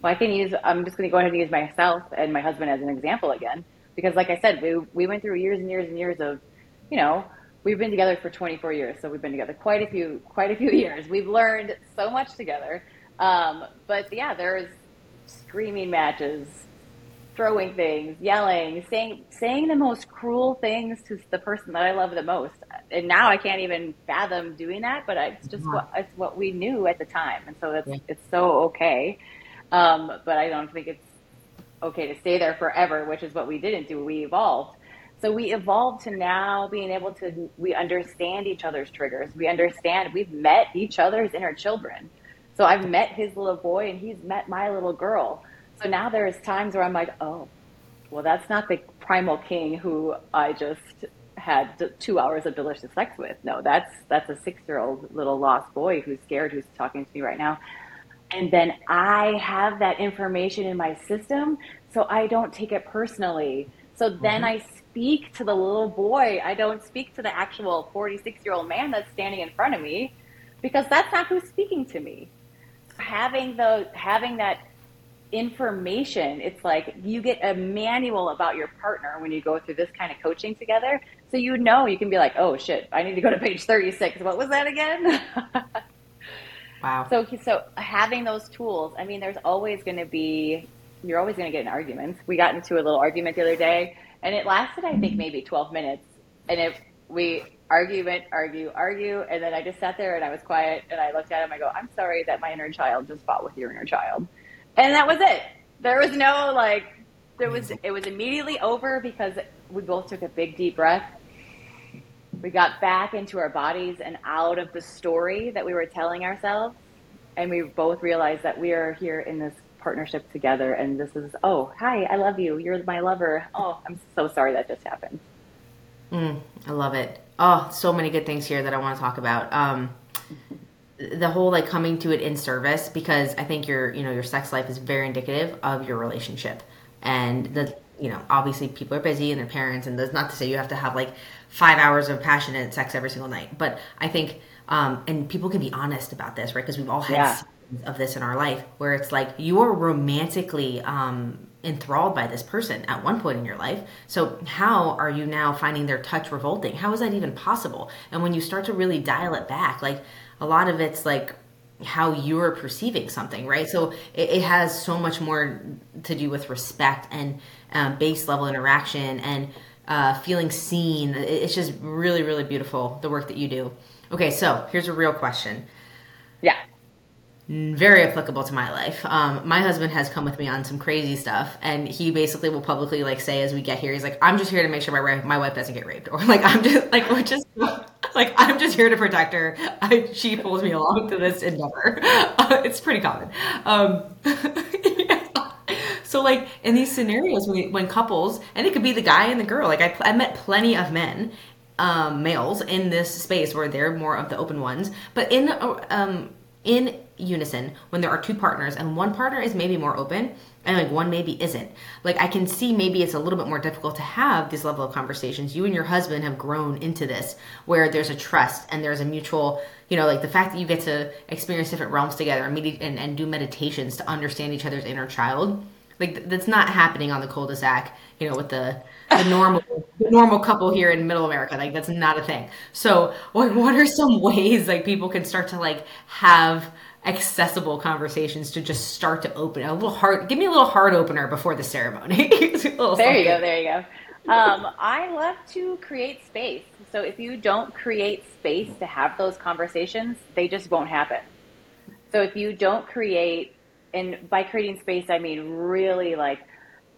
Well, I can use, I'm just going to go ahead and use myself and my husband as an example again. Because, like I said, we, we went through years and years and years of, you know, we've been together for 24 years. So we've been together quite a few, quite a few years. We've learned so much together. Um, but yeah, there's screaming matches, throwing things, yelling, saying, saying the most cruel things to the person that I love the most. And now I can't even fathom doing that, but it's just what, it's what we knew at the time. And so it's, yeah. it's so okay. Um, but I don't think it's okay to stay there forever, which is what we didn't do. We evolved. So we evolved to now being able to, we understand each other's triggers. We understand, we've met each other's inner children. So I've met his little boy and he's met my little girl. So now there's times where I'm like, oh, well, that's not the primal king who I just had two hours of delicious sex with. No, that's that's a six year old little lost boy who's scared, who's talking to me right now and then I have that information in my system, so I don't take it personally. So then mm-hmm. I speak to the little boy. I don't speak to the actual 46 year old man that's standing in front of me because that's not who's speaking to me. Having the having that information, it's like you get a manual about your partner when you go through this kind of coaching together. So you know you can be like, oh shit, I need to go to page 36. What was that again? Wow. So, so having those tools, I mean, there's always going to be, you're always going to get in arguments. We got into a little argument the other day and it lasted, I think, maybe 12 minutes. And if we argument, argue, argue. And then I just sat there and I was quiet and I looked at him. I go, I'm sorry that my inner child just fought with your inner child. And that was it. There was no like, there was, it was immediately over because we both took a big deep breath we got back into our bodies and out of the story that we were telling ourselves. And we both realized that we are here in this partnership together. And this is, oh, hi, I love you. You're my lover. Oh, I'm so sorry that just happened. Mm, I love it. Oh, so many good things here that I want to talk about. Um, the whole like coming to it in service because I think your you know your sex life is very indicative of your relationship and the you know obviously people are busy and their parents and that's not to say you have to have like five hours of passionate sex every single night. But I think, um, and people can be honest about this, right? Because we've all had yeah. of this in our life where it's like you are romantically um, enthralled by this person at one point in your life. So how are you now finding their touch revolting? How is that even possible? And when you start to really dial it back, like a lot of it's like how you're perceiving something, right? So it, it has so much more to do with respect and um, base level interaction and uh, feeling seen. It's just really, really beautiful the work that you do. Okay, so here's a real question. Yeah. Very applicable to my life. Um, my husband has come with me on some crazy stuff, and he basically will publicly like say as we get here, he's like, "I'm just here to make sure my my wife doesn't get raped," or like, "I'm just like we're just like I'm just here to protect her." I, she pulls me along to this endeavor. Uh, it's pretty common. Um, So like in these scenarios when, when couples, and it could be the guy and the girl. Like I, I met plenty of men, um, males in this space where they're more of the open ones. But in um, in unison when there are two partners and one partner is maybe more open and like one maybe isn't like i can see maybe it's a little bit more difficult to have this level of conversations you and your husband have grown into this where there's a trust and there's a mutual you know like the fact that you get to experience different realms together and, med- and, and do meditations to understand each other's inner child like that's not happening on the cul-de-sac you know with the the normal the normal couple here in middle america. Like that's not a thing. So what, what are some ways like people can start to like have accessible conversations to just start to open a little heart give me a little heart opener before the ceremony. There you go there you go. Um, i love to create space. So if you don't create space to have those conversations they just won't happen. So if you don't create and by creating space i mean really like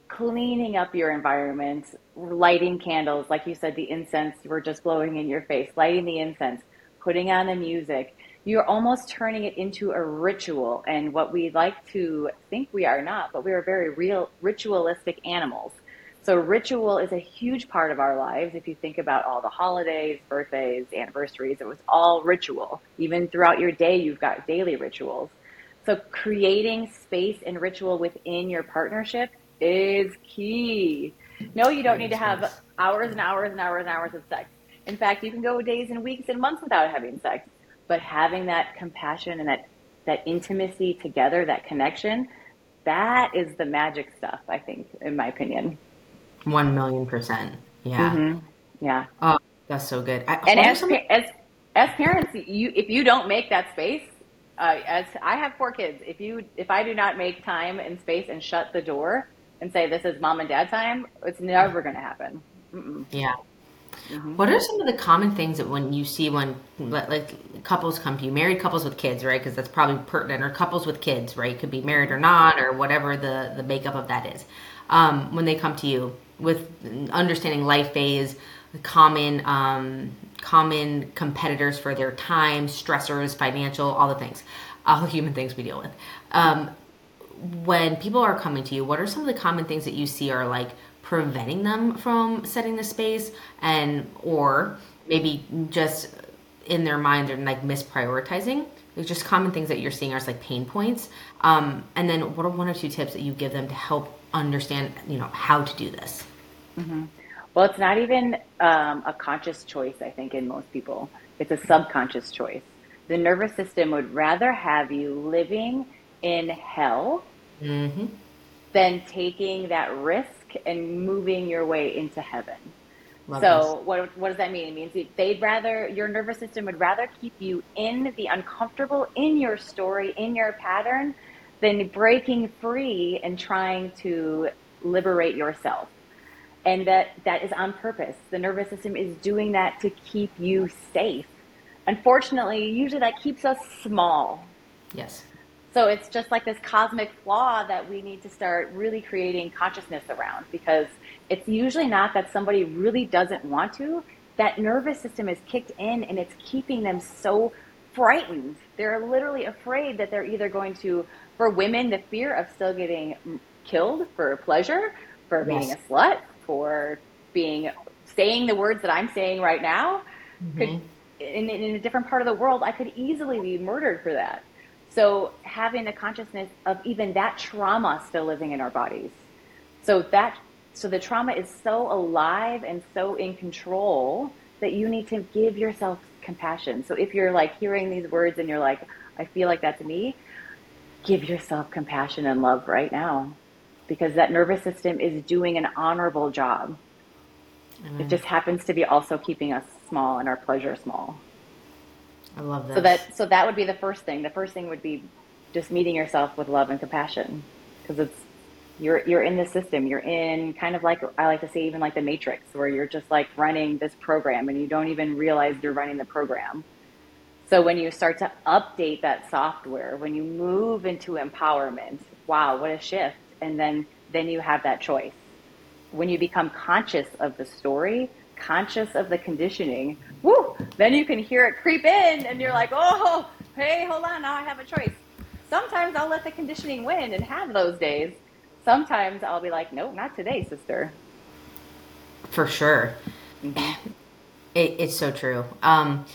cleaning up your environment lighting candles like you said the incense you were just blowing in your face lighting the incense putting on the music you're almost turning it into a ritual. And what we like to think we are not, but we are very real, ritualistic animals. So ritual is a huge part of our lives. If you think about all the holidays, birthdays, anniversaries, it was all ritual. Even throughout your day, you've got daily rituals. So creating space and ritual within your partnership is key. No, you don't need to have hours and hours and hours and hours of sex. In fact, you can go days and weeks and months without having sex but having that compassion and that that intimacy together, that connection, that is the magic stuff. I think, in my opinion. One million percent. Yeah. Mm-hmm. Yeah. Oh, that's so good. I, and as, as as parents, you if you don't make that space, uh, as I have four kids, if you if I do not make time and space and shut the door and say this is mom and dad time, it's never going to happen. Mm-mm. Yeah. Mm-hmm. What are some of the common things that when you see when like couples come to you, married couples with kids, right? Because that's probably pertinent, or couples with kids, right? Could be married or not, or whatever the the makeup of that is. Um, when they come to you with understanding life phase, common um, common competitors for their time, stressors, financial, all the things, all the human things we deal with. Um, when people are coming to you, what are some of the common things that you see are like preventing them from setting the space and or maybe just in their mind they're like misprioritizing it's just common things that you're seeing are like pain points um, and then what are one or two tips that you give them to help understand you know how to do this mm-hmm. Well it's not even um, a conscious choice i think in most people it's a subconscious choice the nervous system would rather have you living in hell mm-hmm. than taking that risk and moving your way into heaven. Love so what what does that mean? It means they'd rather your nervous system would rather keep you in the uncomfortable in your story, in your pattern, than breaking free and trying to liberate yourself. And that that is on purpose. The nervous system is doing that to keep you safe. Unfortunately, usually that keeps us small. Yes. So it's just like this cosmic flaw that we need to start really creating consciousness around because it's usually not that somebody really doesn't want to. That nervous system is kicked in and it's keeping them so frightened. They're literally afraid that they're either going to, for women, the fear of still getting killed for pleasure, for being yes. a slut, for being saying the words that I'm saying right now. Mm-hmm. Could, in, in a different part of the world, I could easily be murdered for that. So having the consciousness of even that trauma still living in our bodies. So that so the trauma is so alive and so in control that you need to give yourself compassion. So if you're like hearing these words and you're like, I feel like that's me, give yourself compassion and love right now. Because that nervous system is doing an honorable job. Mm. It just happens to be also keeping us small and our pleasure small. I love that. So that so that would be the first thing. The first thing would be just meeting yourself with love and compassion because it's you're you're in the system. You're in kind of like I like to say even like the matrix where you're just like running this program and you don't even realize you're running the program. So when you start to update that software, when you move into empowerment, wow, what a shift. And then then you have that choice. When you become conscious of the story, conscious of the conditioning, woo, then you can hear it creep in and you're like, oh, hey, hold on, now I have a choice. Sometimes I'll let the conditioning win and have those days. Sometimes I'll be like, nope, not today, sister. For sure. Mm-hmm. It, it's so true. Um,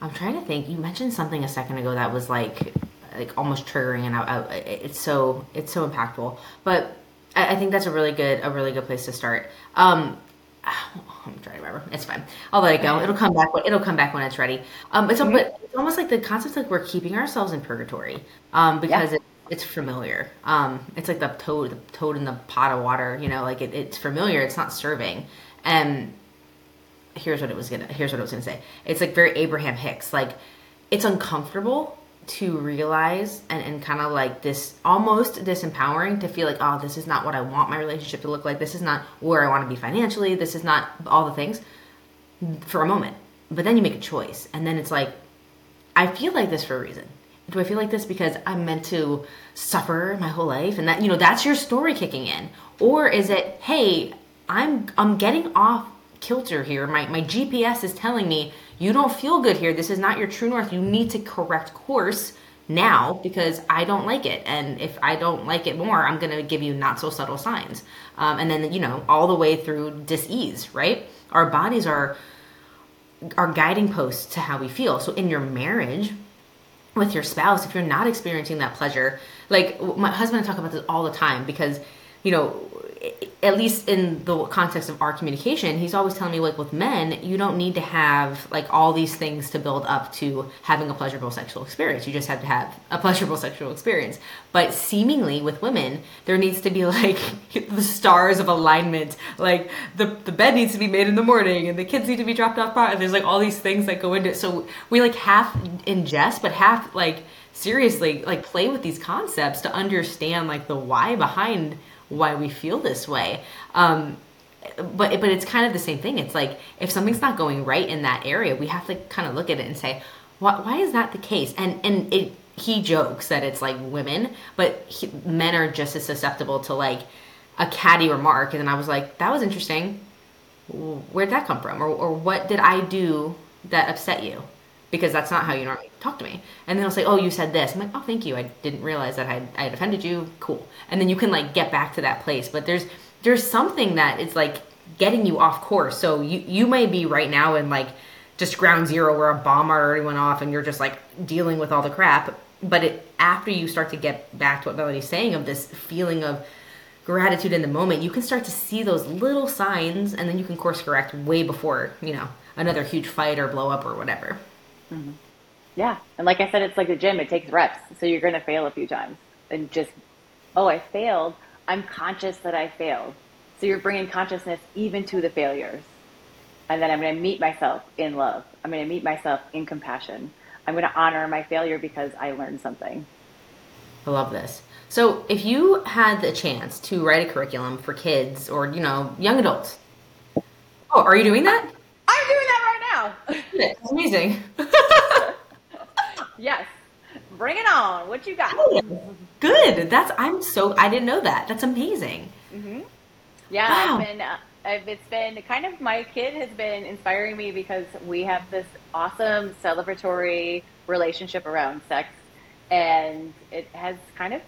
I'm trying to think. You mentioned something a second ago that was like like almost triggering, and I, I, it's so it's so impactful. But I, I, think that's a really good a really good place to start. Um, I'm trying to remember. It's fine. I'll let it go. It'll come back. It'll come back when it's ready. Um, it's, mm-hmm. but it's almost like the concept like we're keeping ourselves in purgatory, um, because yeah. it, it's familiar. Um, it's like the toad, the toad in the pot of water. You know, like it, it's familiar. It's not serving. And here's what it was gonna. Here's what I was gonna say. It's like very Abraham Hicks. Like it's uncomfortable to realize and, and kind of like this almost disempowering to feel like oh this is not what i want my relationship to look like. This is not where i want to be financially. This is not all the things for a moment. But then you make a choice and then it's like i feel like this for a reason. Do i feel like this because i'm meant to suffer my whole life? And that you know that's your story kicking in. Or is it hey i'm i'm getting off kilter here. My, my gps is telling me you don't feel good here. This is not your true north. You need to correct course now because I don't like it. And if I don't like it more, I'm going to give you not so subtle signs. Um, and then, you know, all the way through dis-ease, right? Our bodies are are guiding posts to how we feel. So in your marriage with your spouse, if you're not experiencing that pleasure, like my husband and I talk about this all the time because, you know, at least in the context of our communication, he's always telling me like with men, you don't need to have like all these things to build up to having a pleasurable sexual experience. You just have to have a pleasurable sexual experience. But seemingly with women, there needs to be like the stars of alignment. Like the the bed needs to be made in the morning and the kids need to be dropped off. And there's like all these things that go into it. So we like half ingest, but half like seriously like play with these concepts to understand like the why behind why we feel this way. Um, but but it's kind of the same thing. It's like if something's not going right in that area, we have to kind of look at it and say, why, why is that the case? And and it he jokes that it's like women, but he, men are just as susceptible to like a catty remark. And then I was like, that was interesting. Where'd that come from? Or, or what did I do that upset you? Because that's not how you normally talk to me. And then I'll say, "Oh, you said this." I'm like, "Oh, thank you. I didn't realize that I had, I had offended you. Cool." And then you can like get back to that place. But there's there's something that it's like getting you off course. So you you may be right now in like just ground zero where a bomb already went off and you're just like dealing with all the crap. But it, after you start to get back to what Melanie's saying of this feeling of gratitude in the moment, you can start to see those little signs and then you can course correct way before, you know, another huge fight or blow up or whatever. Mm-hmm. Yeah. And like I said, it's like the gym, it takes reps. So you're going to fail a few times and just, oh, I failed. I'm conscious that I failed. So you're bringing consciousness even to the failures. And then I'm going to meet myself in love. I'm going to meet myself in compassion. I'm going to honor my failure because I learned something. I love this. So, if you had the chance to write a curriculum for kids or, you know, young adults, oh, are you doing that? I'm doing that right now. It's amazing. yes. Bring it on. What you got? Good. That's I'm so I didn't know that. That's amazing. Mm-hmm. Yeah, wow. I've been. Uh, I've, it's been kind of my kid has been inspiring me because we have this awesome celebratory relationship around sex, and it has kind of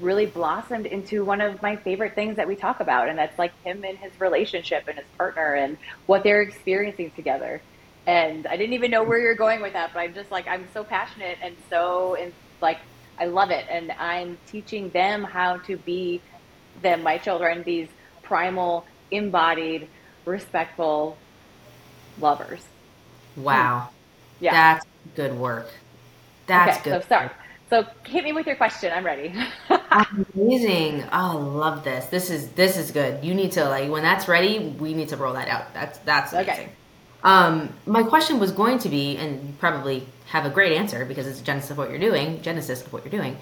really blossomed into one of my favorite things that we talk about, and that's like him and his relationship and his partner and what they're experiencing together. And I didn't even know where you're going with that, but I'm just like I'm so passionate and so and like I love it, and I'm teaching them how to be them, my children, these primal, embodied, respectful lovers. Wow, hmm. yeah, that's good work. That's okay, good. So start. So hit me with your question. I'm ready. Amazing. Oh, I love this. This is this is good. You need to like when that's ready, we need to roll that out. That's that's amazing. Okay. Um, my question was going to be, and you probably have a great answer because it's a genesis of what you're doing, genesis of what you're doing.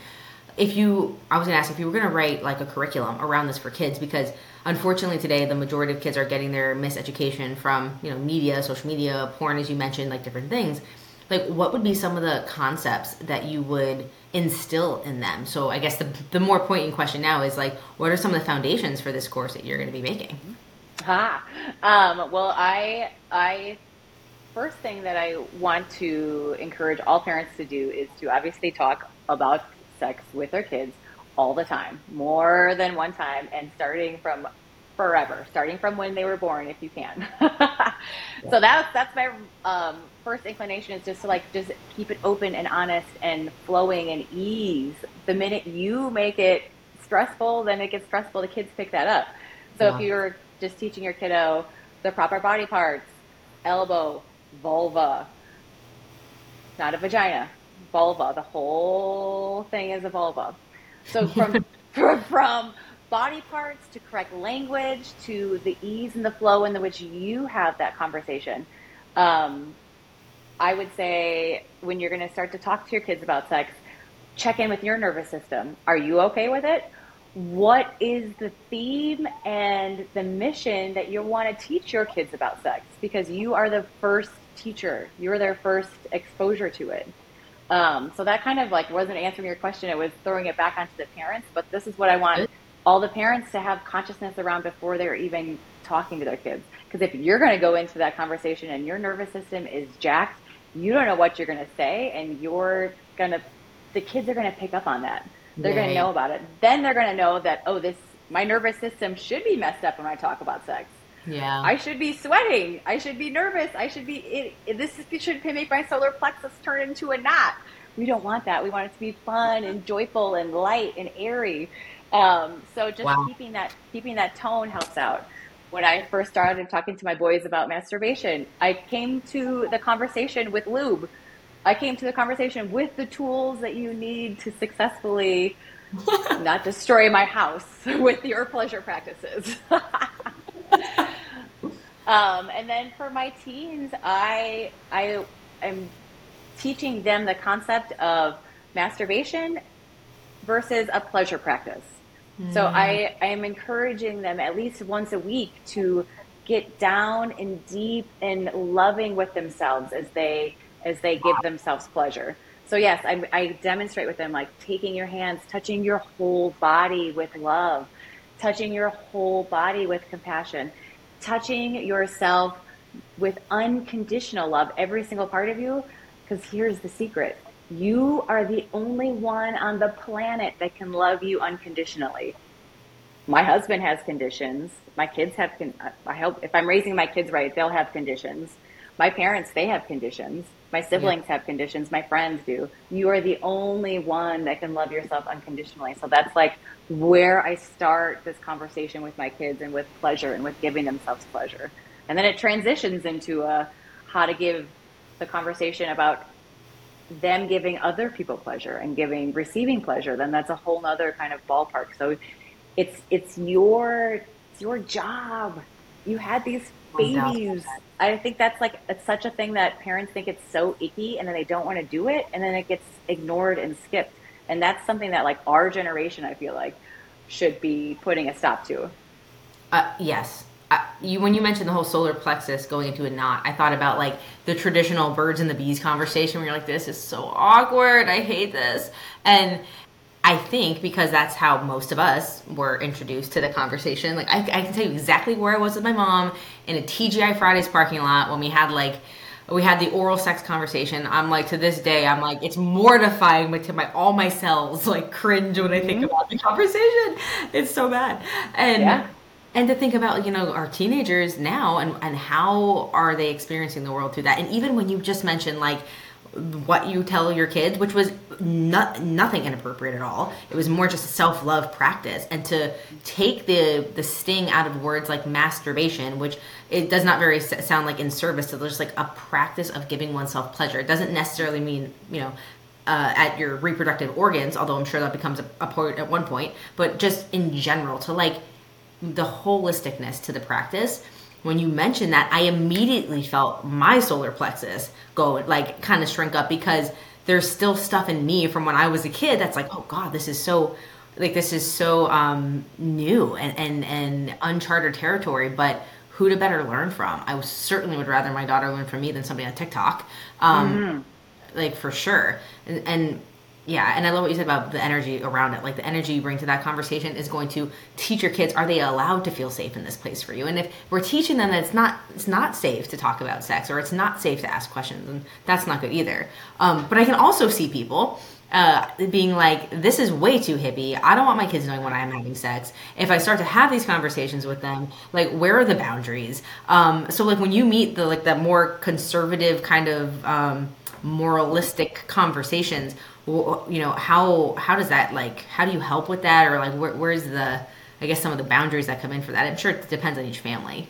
If you, I was going to ask if you were going to write like a curriculum around this for kids because unfortunately today the majority of kids are getting their miseducation from you know media, social media, porn, as you mentioned, like different things like what would be some of the concepts that you would instill in them? So i guess the, the more pointing question now is like what are some of the foundations for this course that you're going to be making? Ah, um, well i i first thing that i want to encourage all parents to do is to obviously talk about sex with their kids all the time more than one time and starting from forever starting from when they were born if you can. So that's that's my um, first inclination is just to like just keep it open and honest and flowing and ease. The minute you make it stressful, then it gets stressful. The kids pick that up. So yeah. if you're just teaching your kiddo the proper body parts, elbow, vulva, not a vagina, vulva. The whole thing is a vulva. So from from body parts to correct language to the ease and the flow in the which you have that conversation. Um, I would say when you're going to start to talk to your kids about sex, check in with your nervous system. Are you okay with it? What is the theme and the mission that you want to teach your kids about sex? Because you are the first teacher, you're their first exposure to it. Um, so that kind of like wasn't answering your question. It was throwing it back onto the parents. But this is what I want all the parents to have consciousness around before they're even talking to their kids. Because if you're going to go into that conversation and your nervous system is jacked, you don't know what you're going to say, and you're going to, the kids are going to pick up on that. They're going to know about it. Then they're going to know that, oh, this, my nervous system should be messed up when I talk about sex. Yeah. I should be sweating. I should be nervous. I should be, it, it, this should make my solar plexus turn into a knot. We don't want that. We want it to be fun and joyful and light and airy. Um, so just wow. keeping that, keeping that tone helps out. When I first started talking to my boys about masturbation, I came to the conversation with lube. I came to the conversation with the tools that you need to successfully not destroy my house with your pleasure practices. Um, and then for my teens, I I am teaching them the concept of masturbation versus a pleasure practice. So I, I am encouraging them at least once a week to get down and deep and loving with themselves as they as they give themselves pleasure. So yes, I, I demonstrate with them like taking your hands, touching your whole body with love, touching your whole body with compassion touching yourself with unconditional love, every single part of you, because here's the secret. You are the only one on the planet that can love you unconditionally. My husband has conditions. My kids have, con- I hope if I'm raising my kids right, they'll have conditions. My parents, they have conditions. My siblings yeah. have conditions. My friends do. You are the only one that can love yourself unconditionally. So that's like where I start this conversation with my kids and with pleasure and with giving themselves pleasure. And then it transitions into a, uh, how to give the conversation about them giving other people pleasure and giving receiving pleasure. Then that's a whole other kind of ballpark. So it's it's your it's your job. You had these babies. I think that's like it's such a thing that parents think it's so icky and then they don't want to do it and then it gets ignored and skipped. And that's something that like our generation, I feel like, should be putting a stop to. Uh, yes. Uh, you when you mentioned the whole solar plexus going into a knot, I thought about like the traditional birds and the bees conversation where you're like, "This is so awkward. I hate this." And I think because that's how most of us were introduced to the conversation. Like I, I can tell you exactly where I was with my mom in a TGI Fridays parking lot when we had like we had the oral sex conversation. I'm like to this day, I'm like it's mortifying, but to my all my cells like cringe when I think mm-hmm. about the conversation. It's so bad, and yeah. And to think about you know our teenagers now and and how are they experiencing the world through that, and even when you just mentioned like what you tell your kids, which was not, nothing inappropriate at all. It was more just a self love practice, and to take the the sting out of words like masturbation, which it does not very sound like in service to just like a practice of giving oneself pleasure. It doesn't necessarily mean you know. Uh, at your reproductive organs, although I'm sure that becomes a, a point at one point, but just in general, to like the holisticness to the practice when you mentioned that, I immediately felt my solar plexus go like kind of shrink up because there's still stuff in me from when I was a kid that's like, oh God, this is so like this is so um, new and, and and uncharted territory. But who to better learn from? I certainly would rather my daughter learn from me than somebody on TikTok, um, mm-hmm. like for sure. And, and yeah, and I love what you said about the energy around it. Like the energy you bring to that conversation is going to teach your kids: Are they allowed to feel safe in this place for you? And if we're teaching them that it's not it's not safe to talk about sex or it's not safe to ask questions, and that's not good either. Um, but I can also see people uh, being like, this is way too hippie. I don't want my kids knowing when I'm having sex. If I start to have these conversations with them, like, where are the boundaries? Um, so, like, when you meet the like the more conservative kind of um, moralistic conversations, you know, how how does that like? How do you help with that, or like, where, where's the I guess some of the boundaries that come in for that? I'm sure it depends on each family.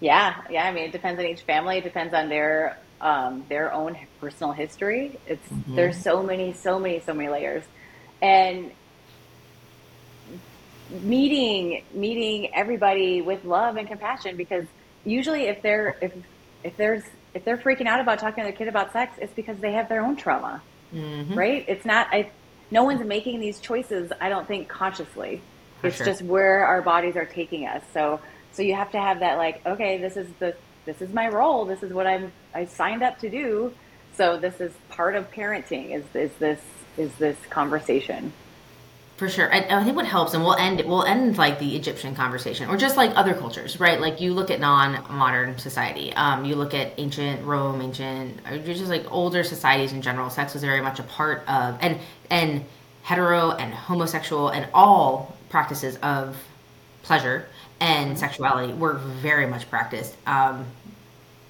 Yeah, yeah. I mean, it depends on each family. It depends on their um, their own personal history. It's mm-hmm. there's so many, so many, so many layers, and meeting meeting everybody with love and compassion because usually if they're if if there's if they're freaking out about talking to their kid about sex, it's because they have their own trauma, mm-hmm. right? It's not. I, no one's making these choices. I don't think consciously. For it's sure. just where our bodies are taking us. So so you have to have that like, okay, this is the this is my role. This is what I'm I signed up to do. So this is part of parenting. Is is this is this conversation? For sure, I, I, think what helps, and we'll end we'll end like the Egyptian conversation, or just like other cultures, right? Like you look at non-modern society, um, you look at ancient Rome, ancient, or just like older societies in general. Sex was very much a part of, and and hetero and homosexual and all practices of pleasure and sexuality were very much practiced um,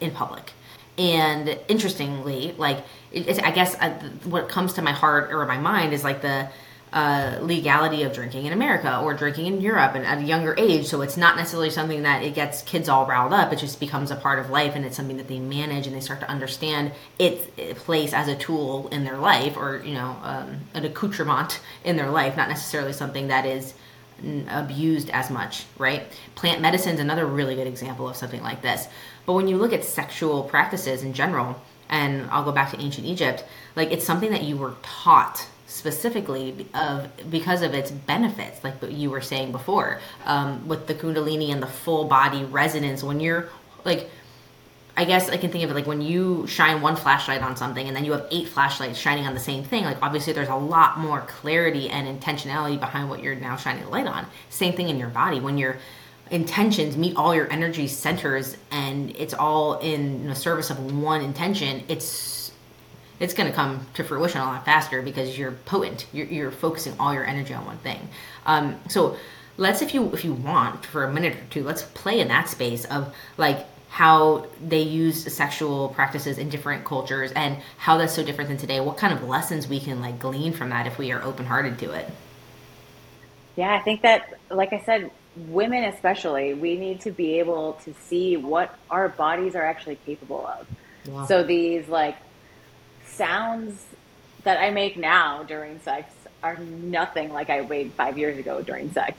in public. And interestingly, like I guess uh, what comes to my heart or my mind is like the legality of drinking in America or drinking in Europe and at a younger age. So it's not necessarily something that it gets kids all riled up. It just becomes a part of life and it's something that they manage and they start to understand its place as a tool in their life or, you know, um, an accoutrement in their life, not necessarily something that is abused as much, right? Plant medicine is another really good example of something like this. But when you look at sexual practices in general, and I'll go back to ancient Egypt, like it's something that you were taught specifically of because of its benefits, like what you were saying before, um, with the Kundalini and the full body resonance. When you're like I guess I can think of it like when you shine one flashlight on something and then you have eight flashlights shining on the same thing, like obviously there's a lot more clarity and intentionality behind what you're now shining the light on. Same thing in your body. When your intentions meet all your energy centers and it's all in the service of one intention, it's it's going to come to fruition a lot faster because you're potent. You're, you're focusing all your energy on one thing. Um, so let's if you if you want for a minute or two, let's play in that space of like how they use sexual practices in different cultures and how that's so different than today what kind of lessons we can like glean from that if we are open-hearted to it yeah i think that like i said women especially we need to be able to see what our bodies are actually capable of wow. so these like sounds that i make now during sex are nothing like i made five years ago during sex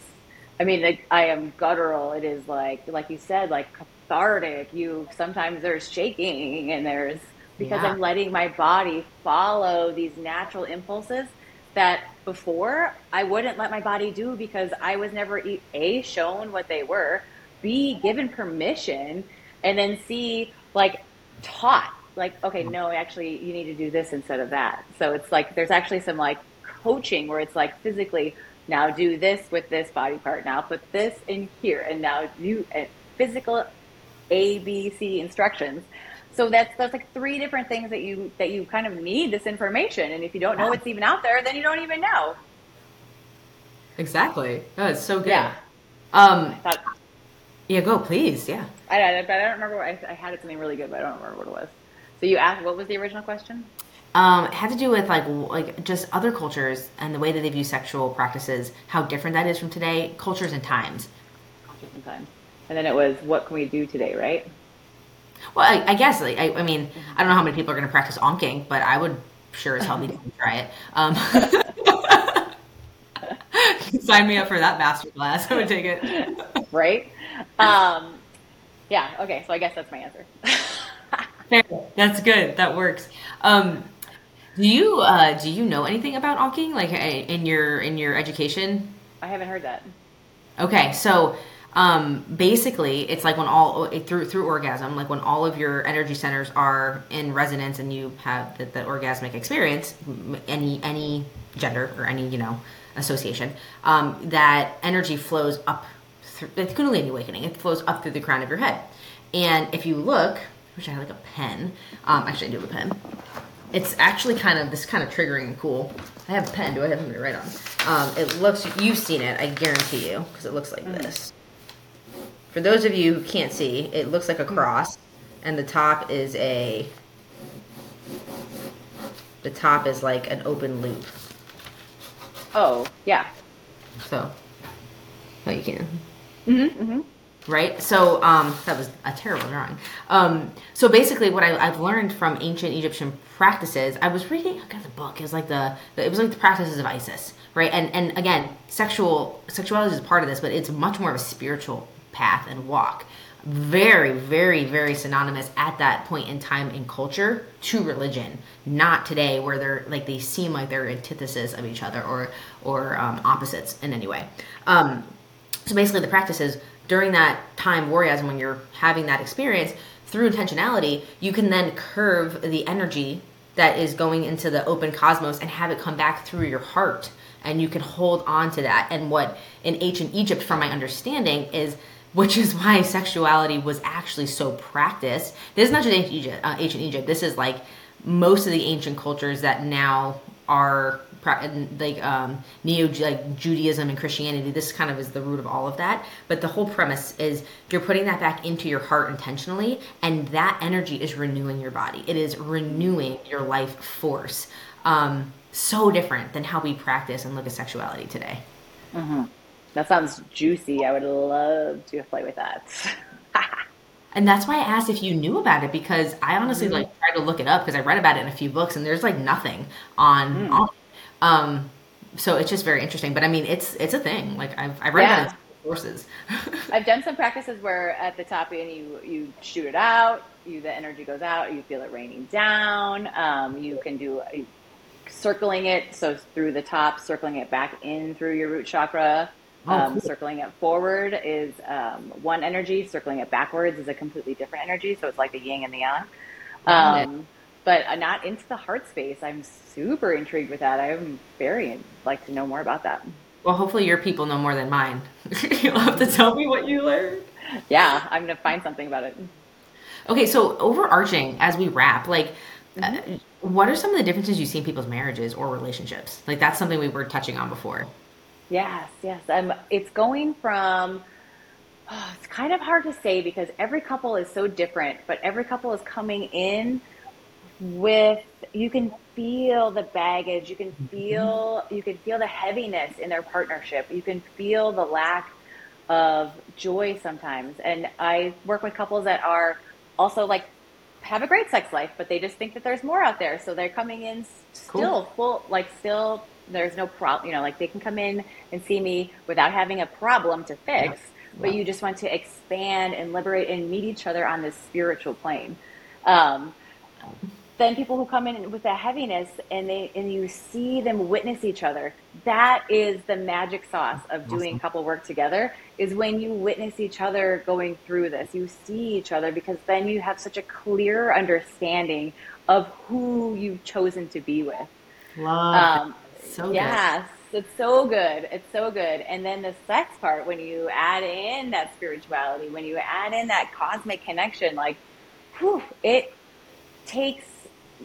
I mean, like, I am guttural. It is like, like you said, like cathartic. You sometimes there's shaking and there's because yeah. I'm letting my body follow these natural impulses that before I wouldn't let my body do because I was never a shown what they were, b given permission, and then c like taught like okay no actually you need to do this instead of that. So it's like there's actually some like coaching where it's like physically now do this with this body part. Now put this in here, and now you uh, physical A, B, C instructions. So that's that's like three different things that you that you kind of need this information, and if you don't know what's even out there, then you don't even know. Exactly. Oh, it's so good. Yeah. Um. Thought, yeah. Go, please. Yeah. I, I, I don't remember. What, I, I had it something really good, but I don't remember what it was. So you asked, what was the original question? Um, it had to do with like like just other cultures and the way that they view sexual practices, how different that is from today, cultures and times. Cultures and times. And then it was, what can we do today, right? Well, I, I guess like, I, I, mean, I don't know how many people are going to practice ankhing, but I would sure as hell be to try it. Um, sign me up for that master class. I would take it. right? Um, yeah. Okay. So I guess that's my answer. Fair. That's good. That works. Um, do you uh, do you know anything about ankhing, like in your in your education? I haven't heard that. Okay, so um, basically, it's like when all through through orgasm, like when all of your energy centers are in resonance and you have the, the orgasmic experience, any any gender or any you know association, um, that energy flows up. Through, it's Kundalini awakening. It flows up through the crown of your head, and if you look, which I had like a pen. Um, actually, I do have a pen it's actually kind of this kind of triggering and cool. I have a pen. Do I have something to write on? Um, it looks. You've seen it. I guarantee you because it looks like mm-hmm. this. For those of you who can't see, it looks like a cross, and the top is a. The top is like an open loop. Oh yeah. So. Oh, you can. Mm-hmm. mm-hmm right? So um, that was a terrible drawing. Um, so basically, what I, have learned from ancient Egyptian practices, I was reading I got the book. It was like the it was like the practices of Isis, right? And and again, sexual sexuality is part of this, but it's much more of a spiritual path and walk. Very, very, very synonymous at that point in time in culture to religion. Not today, where they're like they seem like they're antithesis of each other or or um, opposites in any way. Um, so basically, the practices during that time warriasm when you're having that experience through intentionality you can then curve the energy that is going into the open cosmos and have it come back through your heart. And you can hold on to that. And what in ancient egypt from my understanding is which is why sexuality was actually so practiced. This is not just ancient egypt, uh, ancient egypt. This is like most of the ancient cultures that now are like um, neo like Judaism and Christianity. This kind of is the root of all of that. But the whole premise is you're putting that back into your heart intentionally, and that energy is renewing your body. It is renewing your life force. Um, so different than how we practice and look at sexuality today. Mm-hmm. That sounds juicy. I would love to play with that. and that's why I asked if you knew about it because I honestly mm-hmm. like tried to look it up because I read about it in a few books and there's like nothing on mm. on um, so it's just very interesting. But I mean, it's it's a thing. Like I've I've read yeah. about sources. I've done some practices where at the top end you you shoot it out, you the energy goes out, you feel it raining down. Um, you can do circling it so through the top, circling it back in through your root chakra. Oh, um, cool. Circling it forward is um, one energy. Circling it backwards is a completely different energy. So it's like the yin and the yang. But not into the heart space. I'm super intrigued with that. I'm very like to know more about that. Well, hopefully your people know more than mine. You'll have to tell me what you learned. Yeah, I'm gonna find something about it. Okay, so overarching as we wrap, like, mm-hmm. uh, what are some of the differences you see in people's marriages or relationships? Like that's something we were touching on before. Yes, yes. Um, it's going from. Oh, it's kind of hard to say because every couple is so different, but every couple is coming in with you can feel the baggage you can mm-hmm. feel you can feel the heaviness in their partnership. You can feel the lack of joy sometimes. And i work with couples that are also like have a great sex life but they just think that there's more out there. So they're coming in still cool. full like still there's no problem you know like they can come in and see me without having a problem to fix but you just want to expand and liberate and meet each other on this spiritual plane. Um, then people who come in with that heaviness and they and you see them witness each other that is the magic sauce of doing awesome. couple work together is when you witness each other going through this you see each other because then you have such a clear understanding of who you've chosen to be with Love. Um, so yes good. it's so good it's so good and then the sex part when you add in that spirituality when you add in that cosmic connection like whew, it takes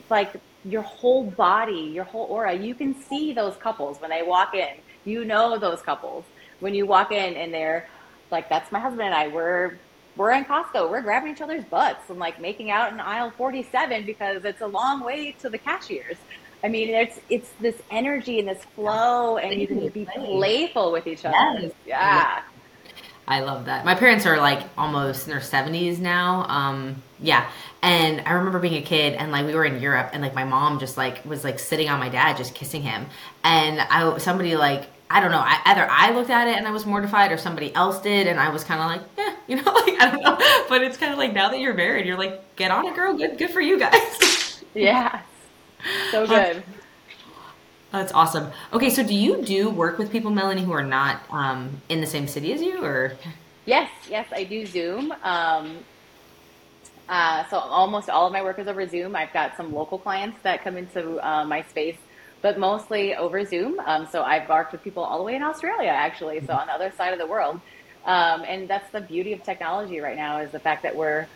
like your whole body, your whole aura. You can see those couples when they walk in. You know those couples when you walk in and they're like, "That's my husband and I. We're we're in Costco. We're grabbing each other's butts and like making out in aisle 47 because it's a long way to the cashiers." I mean, it's it's this energy and this flow, and you can be playful with each other. Yes. Yeah. I love that. My parents are like almost in their 70s now. Um, yeah. And I remember being a kid and like we were in Europe and like my mom just like was like sitting on my dad just kissing him. And I somebody like I don't know, I, either I looked at it and I was mortified or somebody else did and I was kind of like, eh, you know, like I don't know. But it's kind of like now that you're married, you're like, get on it, girl. Good good for you guys. yeah. So good. That's awesome. Okay, so do you do work with people, Melanie, who are not um, in the same city as you, or? Yes, yes, I do Zoom. Um, uh, so almost all of my work is over Zoom. I've got some local clients that come into uh, my space, but mostly over Zoom. Um, so I've worked with people all the way in Australia, actually, so on the other side of the world. Um, and that's the beauty of technology right now is the fact that we're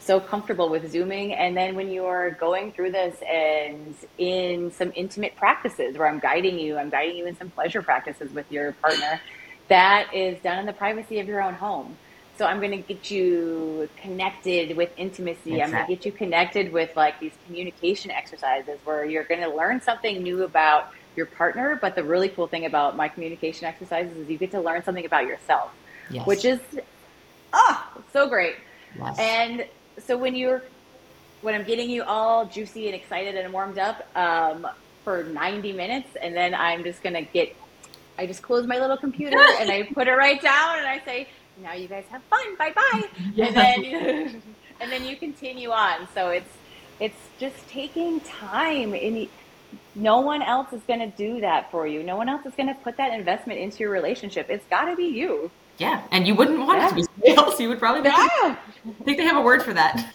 so comfortable with zooming and then when you're going through this and in some intimate practices where i'm guiding you i'm guiding you in some pleasure practices with your partner that is done in the privacy of your own home so i'm going to get you connected with intimacy i'm going to get you connected with like these communication exercises where you're going to learn something new about your partner but the really cool thing about my communication exercises is you get to learn something about yourself yes. which is oh so great yes. and so when you're when I'm getting you all juicy and excited and warmed up um, for 90 minutes, and then I'm just gonna get, I just close my little computer and I put it right down and I say, now you guys have fun, bye bye, yeah. and then and then you continue on. So it's it's just taking time and no one else is going to do that for you. No one else is going to put that investment into your relationship. It's got to be you. Yeah, and you wouldn't want yeah. it to be somebody else. You would probably yeah. I think they have a word for that.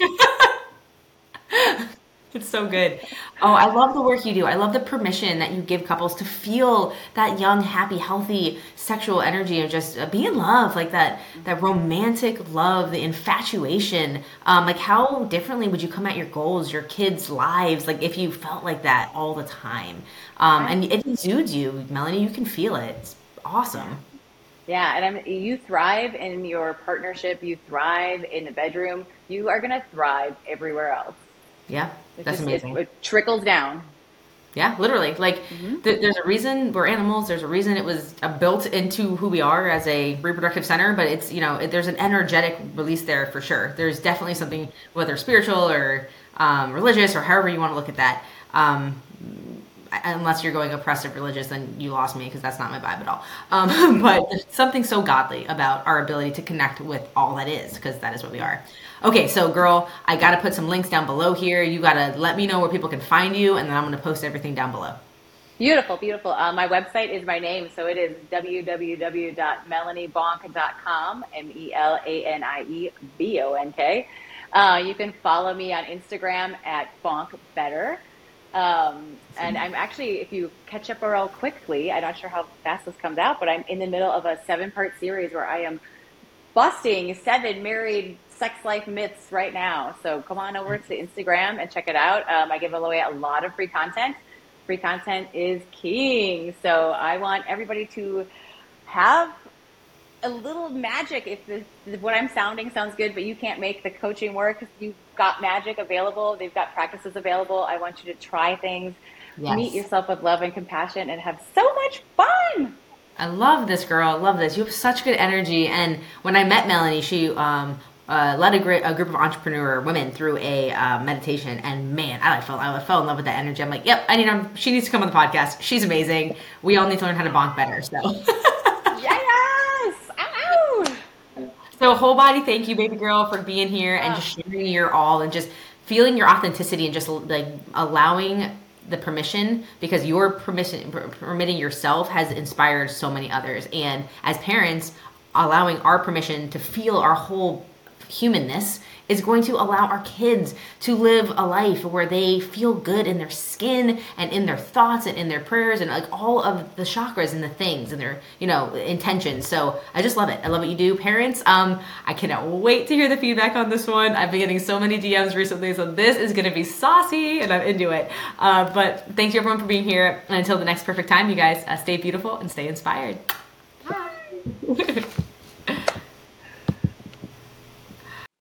it's so good. Oh, I love the work you do. I love the permission that you give couples to feel that young, happy, healthy sexual energy and just uh, be in love, like that that romantic love, the infatuation. Um, like how differently would you come at your goals, your kids' lives, like if you felt like that all the time? Um, and it exudes you, Melanie. You can feel it. It's awesome. Yeah, and I'm, you thrive in your partnership. You thrive in the bedroom. You are going to thrive everywhere else. Yeah, that's just, amazing. It, it, trickles down. Yeah, literally. Like, mm-hmm. th- there's a reason we're animals. There's a reason it was uh, built into who we are as a reproductive center. But it's you know, it, there's an energetic release there for sure. There's definitely something, whether spiritual or um, religious or however you want to look at that. Um, unless you're going oppressive religious, then you lost me because that's not my vibe at all. Um, but something so godly about our ability to connect with all that is because that is what we are. Okay, so girl, I got to put some links down below here. You got to let me know where people can find you, and then I'm going to post everything down below. Beautiful, beautiful. Uh, my website is my name, so it is www.melaniebonk.com, M E L A N I E B O N K. Uh, you can follow me on Instagram at Bonk Better. Um, and I'm actually, if you catch up real quickly, I'm not sure how fast this comes out, but I'm in the middle of a seven part series where I am busting seven married sex life myths right now. So come on over to Instagram and check it out. Um, I give away a lot of free content. Free content is king. So I want everybody to have a little magic if the, what I'm sounding sounds good, but you can't make the coaching work. You've got magic available. They've got practices available. I want you to try things, yes. meet yourself with love and compassion, and have so much fun. I love this girl. I love this. You have such good energy. And when I met Melanie, she um, uh, led a, gr- a, group of entrepreneur women through a uh, meditation, and man, I fell I fell in love with that energy. I'm like, yep, I need her. She needs to come on the podcast. She's amazing. We all need to learn how to bonk better. So. So whole body thank you, baby girl, for being here and ah. just sharing your all and just feeling your authenticity and just like allowing the permission because your permission permitting yourself has inspired so many others. And as parents allowing our permission to feel our whole humanness is going to allow our kids to live a life where they feel good in their skin and in their thoughts and in their prayers and like all of the chakras and the things and their you know intentions. So i just love it. I love what you do parents. Um i cannot wait to hear the feedback on this one. I've been getting so many dms recently so this is going to be saucy and i'm into it. Uh, but thank you everyone for being here. And until the next perfect time you guys uh, stay beautiful and stay inspired. Bye